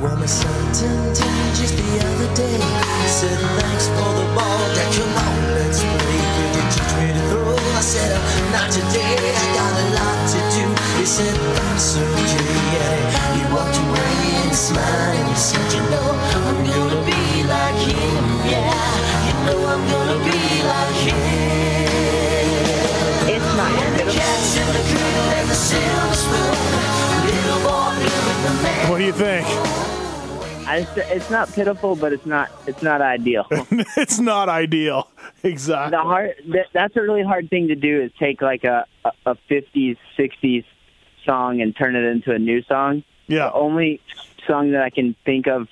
Well, my son turned 10 just the other day. Said thanks for the ball. Dad, come on, let's play. Could you teach to throw? I said, uh, not today. Do. He said, that's okay. He walked away and smiled and he said, you know, I'm gonna be like him. Yeah, you know I'm gonna be like him. It's not and the cats in the cradle and the silver spoon. Little boy blue the man. What do you think? I, it's not pitiful, but it's not it's not ideal. it's not ideal. Exactly. The hard that, that's a really hard thing to do is take like a, a a 50s 60s song and turn it into a new song. Yeah. The only song that I can think of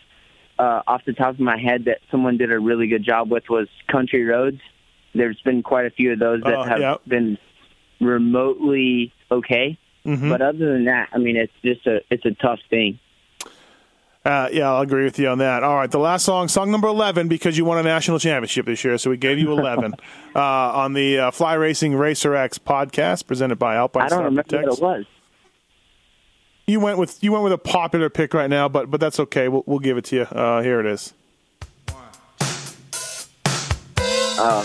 uh, off the top of my head that someone did a really good job with was Country Roads. There's been quite a few of those that Oh, have yeah. been remotely okay. Mhm. But other than that, I mean, it's just a it's a tough thing. Uh, yeah, I'll agree with you on that. All right, the last song, song number 11, because you won a national championship this year, so we gave you 11 uh, on the uh, Fly Racing Racer X podcast presented by Alpine I don't Star remember Protects. what it was. You went with you went with a popular pick right now, but but that's okay. We'll, we'll give it to you. Uh, here it is. Uh,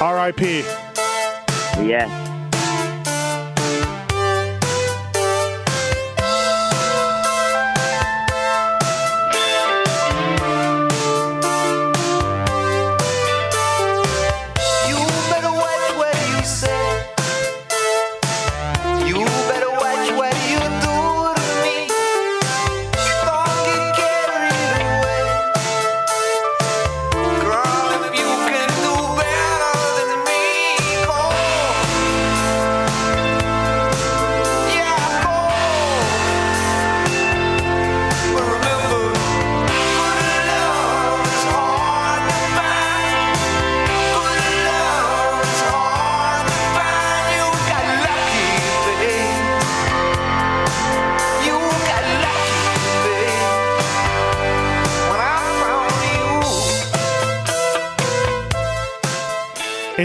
R.I.P. Yes.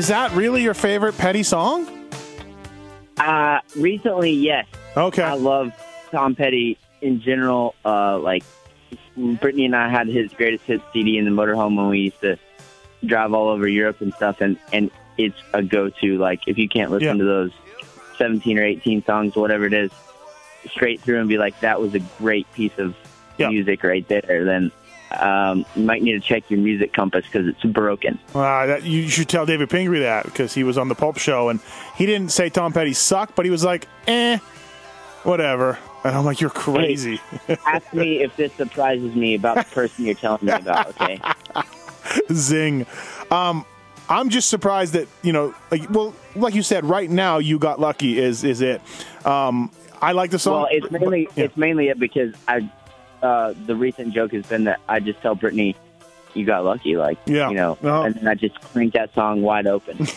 Is that really your favorite Petty song? Uh, recently, yes. Okay. I love Tom Petty in general. Uh, like Brittany and I had his greatest hits CD in the motorhome when we used to drive all over Europe and stuff, and and it's a go-to. Like if you can't listen Yeah. to those seventeen or eighteen songs, whatever it is, straight through and be like, that was a great piece of music right there. Then um, you might need to check your music compass because it's broken. Uh, that, you should tell David Pingree that because he was on the Pulp Show and he didn't say Tom Petty sucked, but he was like, eh, whatever. And I'm like, you're crazy. Ask me if this surprises me about the person you're telling me about. Okay. Zing. Um, I'm just surprised that you know, like, well, like you said, right now you got lucky. Is is it? Um, I like the song. Well, it's mainly it's mainly it because I uh, the recent joke has been that I just tell Brittany, "You got lucky," like Yeah. you know, Oh. and then I just crank that song wide open.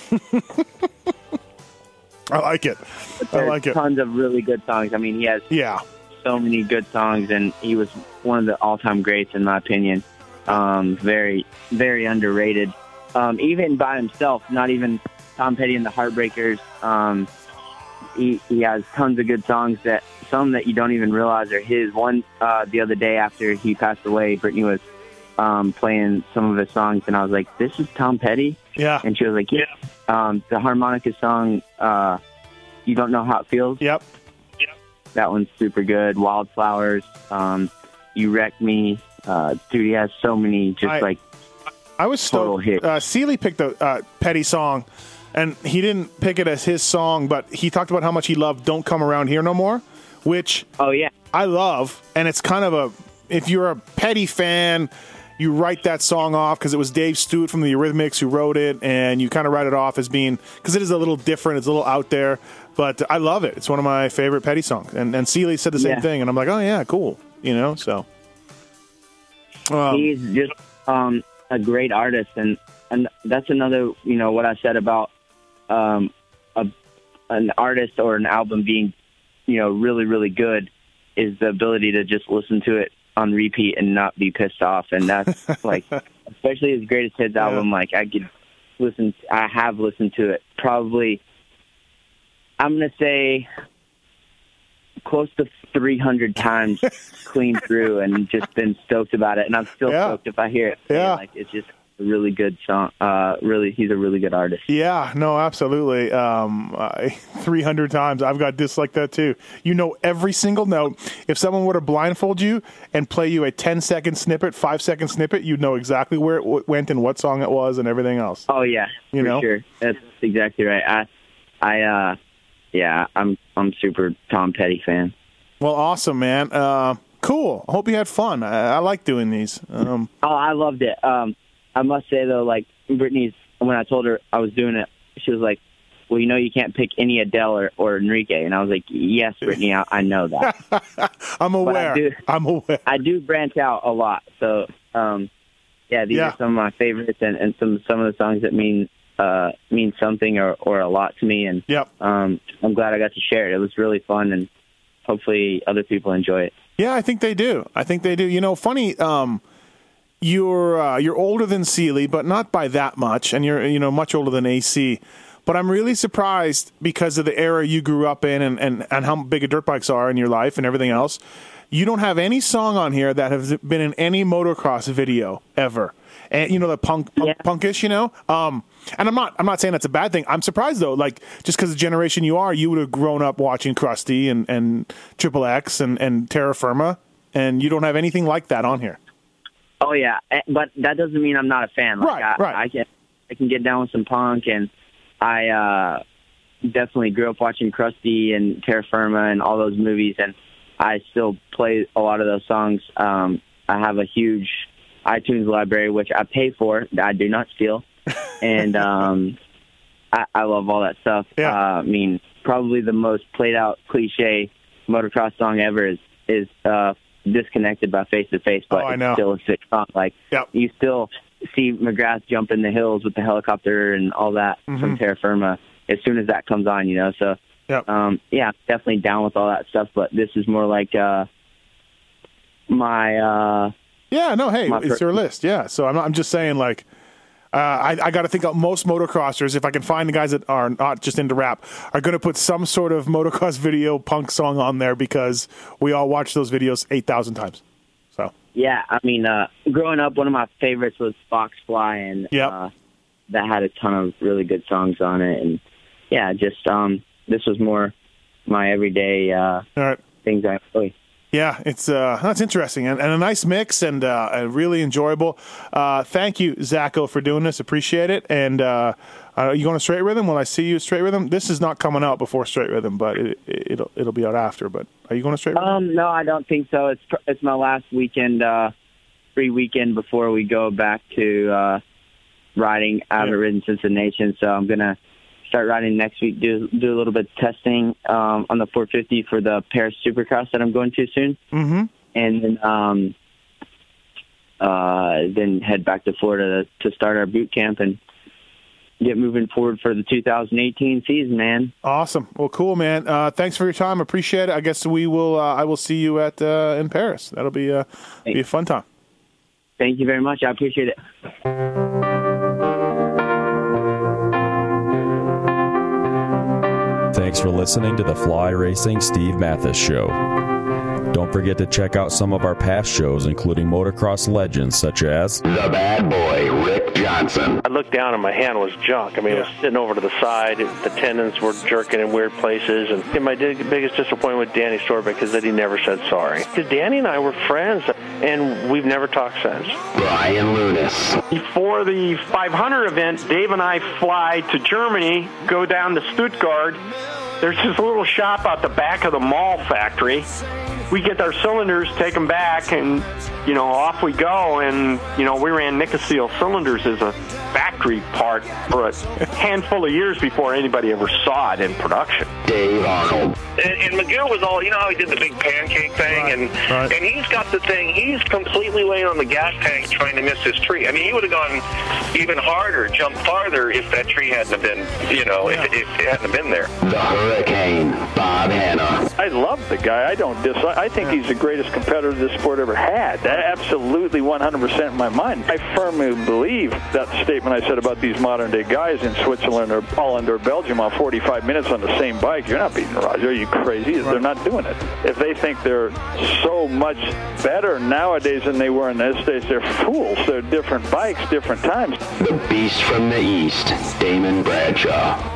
I like it. I like it. Tons of really good songs. I mean, he has Yeah. so many good songs, and he was one of the all-time greats in my opinion. Um, very very underrated. Um, even by himself, not even Tom Petty and the Heartbreakers. Um, he, he has tons of good songs that some that you don't even realize are his. One uh, the other day after he passed away, Brittany was um, playing some of his songs, and I was like, "This is Tom Petty." Yeah. And she was like, "Yeah." Um, the harmonica song, uh, "You Don't Know How It Feels." Yep. That one's super good. Wildflowers. Um, you wreck me. Uh, dude, he has so many just I- like I was stoked. Uh, Seely picked a uh, Petty song, and he didn't pick it as his song, but he talked about how much he loved "Don't Come Around Here No More," which oh yeah, I love, and it's kind of a if you're a Petty fan. You write that song off because it was Dave Stewart from the Eurythmics who wrote it, and you kind of write it off as being because it is a little different, it's a little out there, but I love it. It's one of my favorite Petty songs, and and Seely said the same Yeah. thing, and I'm like, oh yeah, cool, you know. So Um, he's just um, a great artist, and and that's another you know what I said about um, a, an artist or an album being you know really really good is the ability to just listen to it on repeat and not be pissed off, and that's like especially his greatest hits album. Like I could listen, I have listened to it probably. I'm gonna say close to 300 times clean through and just been stoked about it and i'm still Yeah. stoked if i hear it Yeah. like it's just really good song uh really he's a really good artist Yeah, no, absolutely. Um, I, 300 times. I've got discs like that too. You know every single note. If someone were to blindfold you and play you a 10 second snippet, five second snippet, you'd know exactly where it w- went and what song it was and everything else. oh yeah You for know? sure that's exactly right i i uh yeah i'm i'm super tom petty fan Well, awesome, man. Uh, cool. I hope you had fun. I, I like doing these. Um, oh i loved it um i must say though like brittany's when i told her i was doing it she was like well, you know, you can't pick any Adele or, or Enrique, and I was like, "Yes, Brittany, I, I know that." I'm But I aware. do- I'm aware. I do branch out a lot. So, um, yeah, these Yeah. are some of my favorites and, and some some of the songs that mean uh, mean something or, or a lot to me. And yep. um, I'm glad I got to share it. It was really fun, and hopefully other people enjoy it. Yeah, I think they do. I think they do. You know, funny. Um, you're uh, you're older than Seely, but not by that much, and you're you know much older than AC. But I'm really surprised because of the era you grew up in and, and, and how big a dirt bikes are in your life and everything else. You don't have any song on here that has been in any motocross video ever. And you know the punk, punk punkish, you know. Um, and I'm not I'm not saying that's a bad thing. I'm surprised though, like just because the generation you are, you would have grown up watching Crusty and and Triple X and and Terra Firma, and you don't have anything like that on here. Oh yeah, Eh, but that doesn't mean I'm not a fan. Like, Right, I, right. I can I can get down with some punk, and I uh definitely grew up watching Crusty and Terra Firma and all those movies, and I still play a lot of those songs. Um, I have a huge iTunes library which I pay for. that I do not steal, and um, I, I love all that stuff. Uh, I mean, probably the most played out cliche motocross song ever is is uh, "Disconnected" by Face to Face, but Oh, it's still a sick song. Like you still see McGrath jump in the hills with the helicopter and all that from Mhm. Terra Firma as soon as that comes on, you know. So um, yeah, definitely down with all that stuff. But this is more like uh, my uh, Yeah, no, hey, it's per- your list. Yeah, so I'm, I'm just saying, like, uh, I, I got to think of most motocrossers, if I can find the guys that are not just into rap, are going to put some sort of motocross video punk song on there because we all watch those videos 8,000 times. So, Yeah, I mean, uh, growing up, one of my favorites was Fox Fly, and uh, that had a ton of really good songs on it. And yeah, just um, this was more my everyday uh, things I enjoy. Yeah, it's uh, that's interesting and, and a nice mix and uh, really enjoyable. Uh, thank you, Zacho, for doing this. Appreciate it. And uh, are you going to straight rhythm? Will I see you at straight rhythm? This is not coming out before straight rhythm, but it, it, it'll it'll be out after. But are you going to straight rhythm? Um, no, I don't think so. It's it's my last weekend, uh, free weekend before we go back to uh, riding. I haven't ridden since the nation, so I'm gonna start riding next week. Do do a little bit of testing um, on the 450 for the Paris Supercross that I'm going to soon, Mm-hmm. and then um, uh, then head back to Florida to, start our boot camp and get moving forward for the 2018 season, man. Awesome. Well, cool, man. Uh, thanks for your time. Appreciate it. I guess we will. Uh, I will see you at uh, in Paris. That'll be uh, be a fun time. Thank you very much. I appreciate it. Thanks for listening to the Fly Racing Steve Matthes Show. Don't forget to check out some of our past shows, including motocross legends such as The Bad Boy, Rick Johnson. I looked down and my hand was junk. I mean, it was sitting over to the side. The tendons were jerking in weird places. And, and my biggest disappointment with Danny Storbeck is that he never said sorry. Because Danny and I were friends, and we've never talked since. Brian Lunnis. Before the 500 event, Dave and I fly to Germany, go down to Stuttgart. There's this little shop out the back of the Mahle factory. We get our cylinders, take them back, and you know off we go. And you know we ran Nikasil cylinders as a factory part for a handful of years before anybody ever saw it in production. Dave Arnold. And, and McGill was all, you know how he did the big pancake thing, and and he's got the thing. He's completely laying on the gas tank trying to miss his tree. I mean, he would have gone even harder, jumped farther if that tree hadn't have been, you know, if, if it hadn't have been there. The Hurricane, Bob Hannah. I love the guy. I don't dislike. I think he's the greatest competitor this sport ever had. That absolutely 100% in my mind. I firmly believe that statement I said about these modern day guys in Switzerland or Holland or Belgium on 45 minutes on the same bike. You're not beating Roger. Are you crazy? They're not doing it. If they think they're so much better nowadays than they were in those days, they're fools. They're different bikes, different times. The Beast from the East, Damon Bradshaw.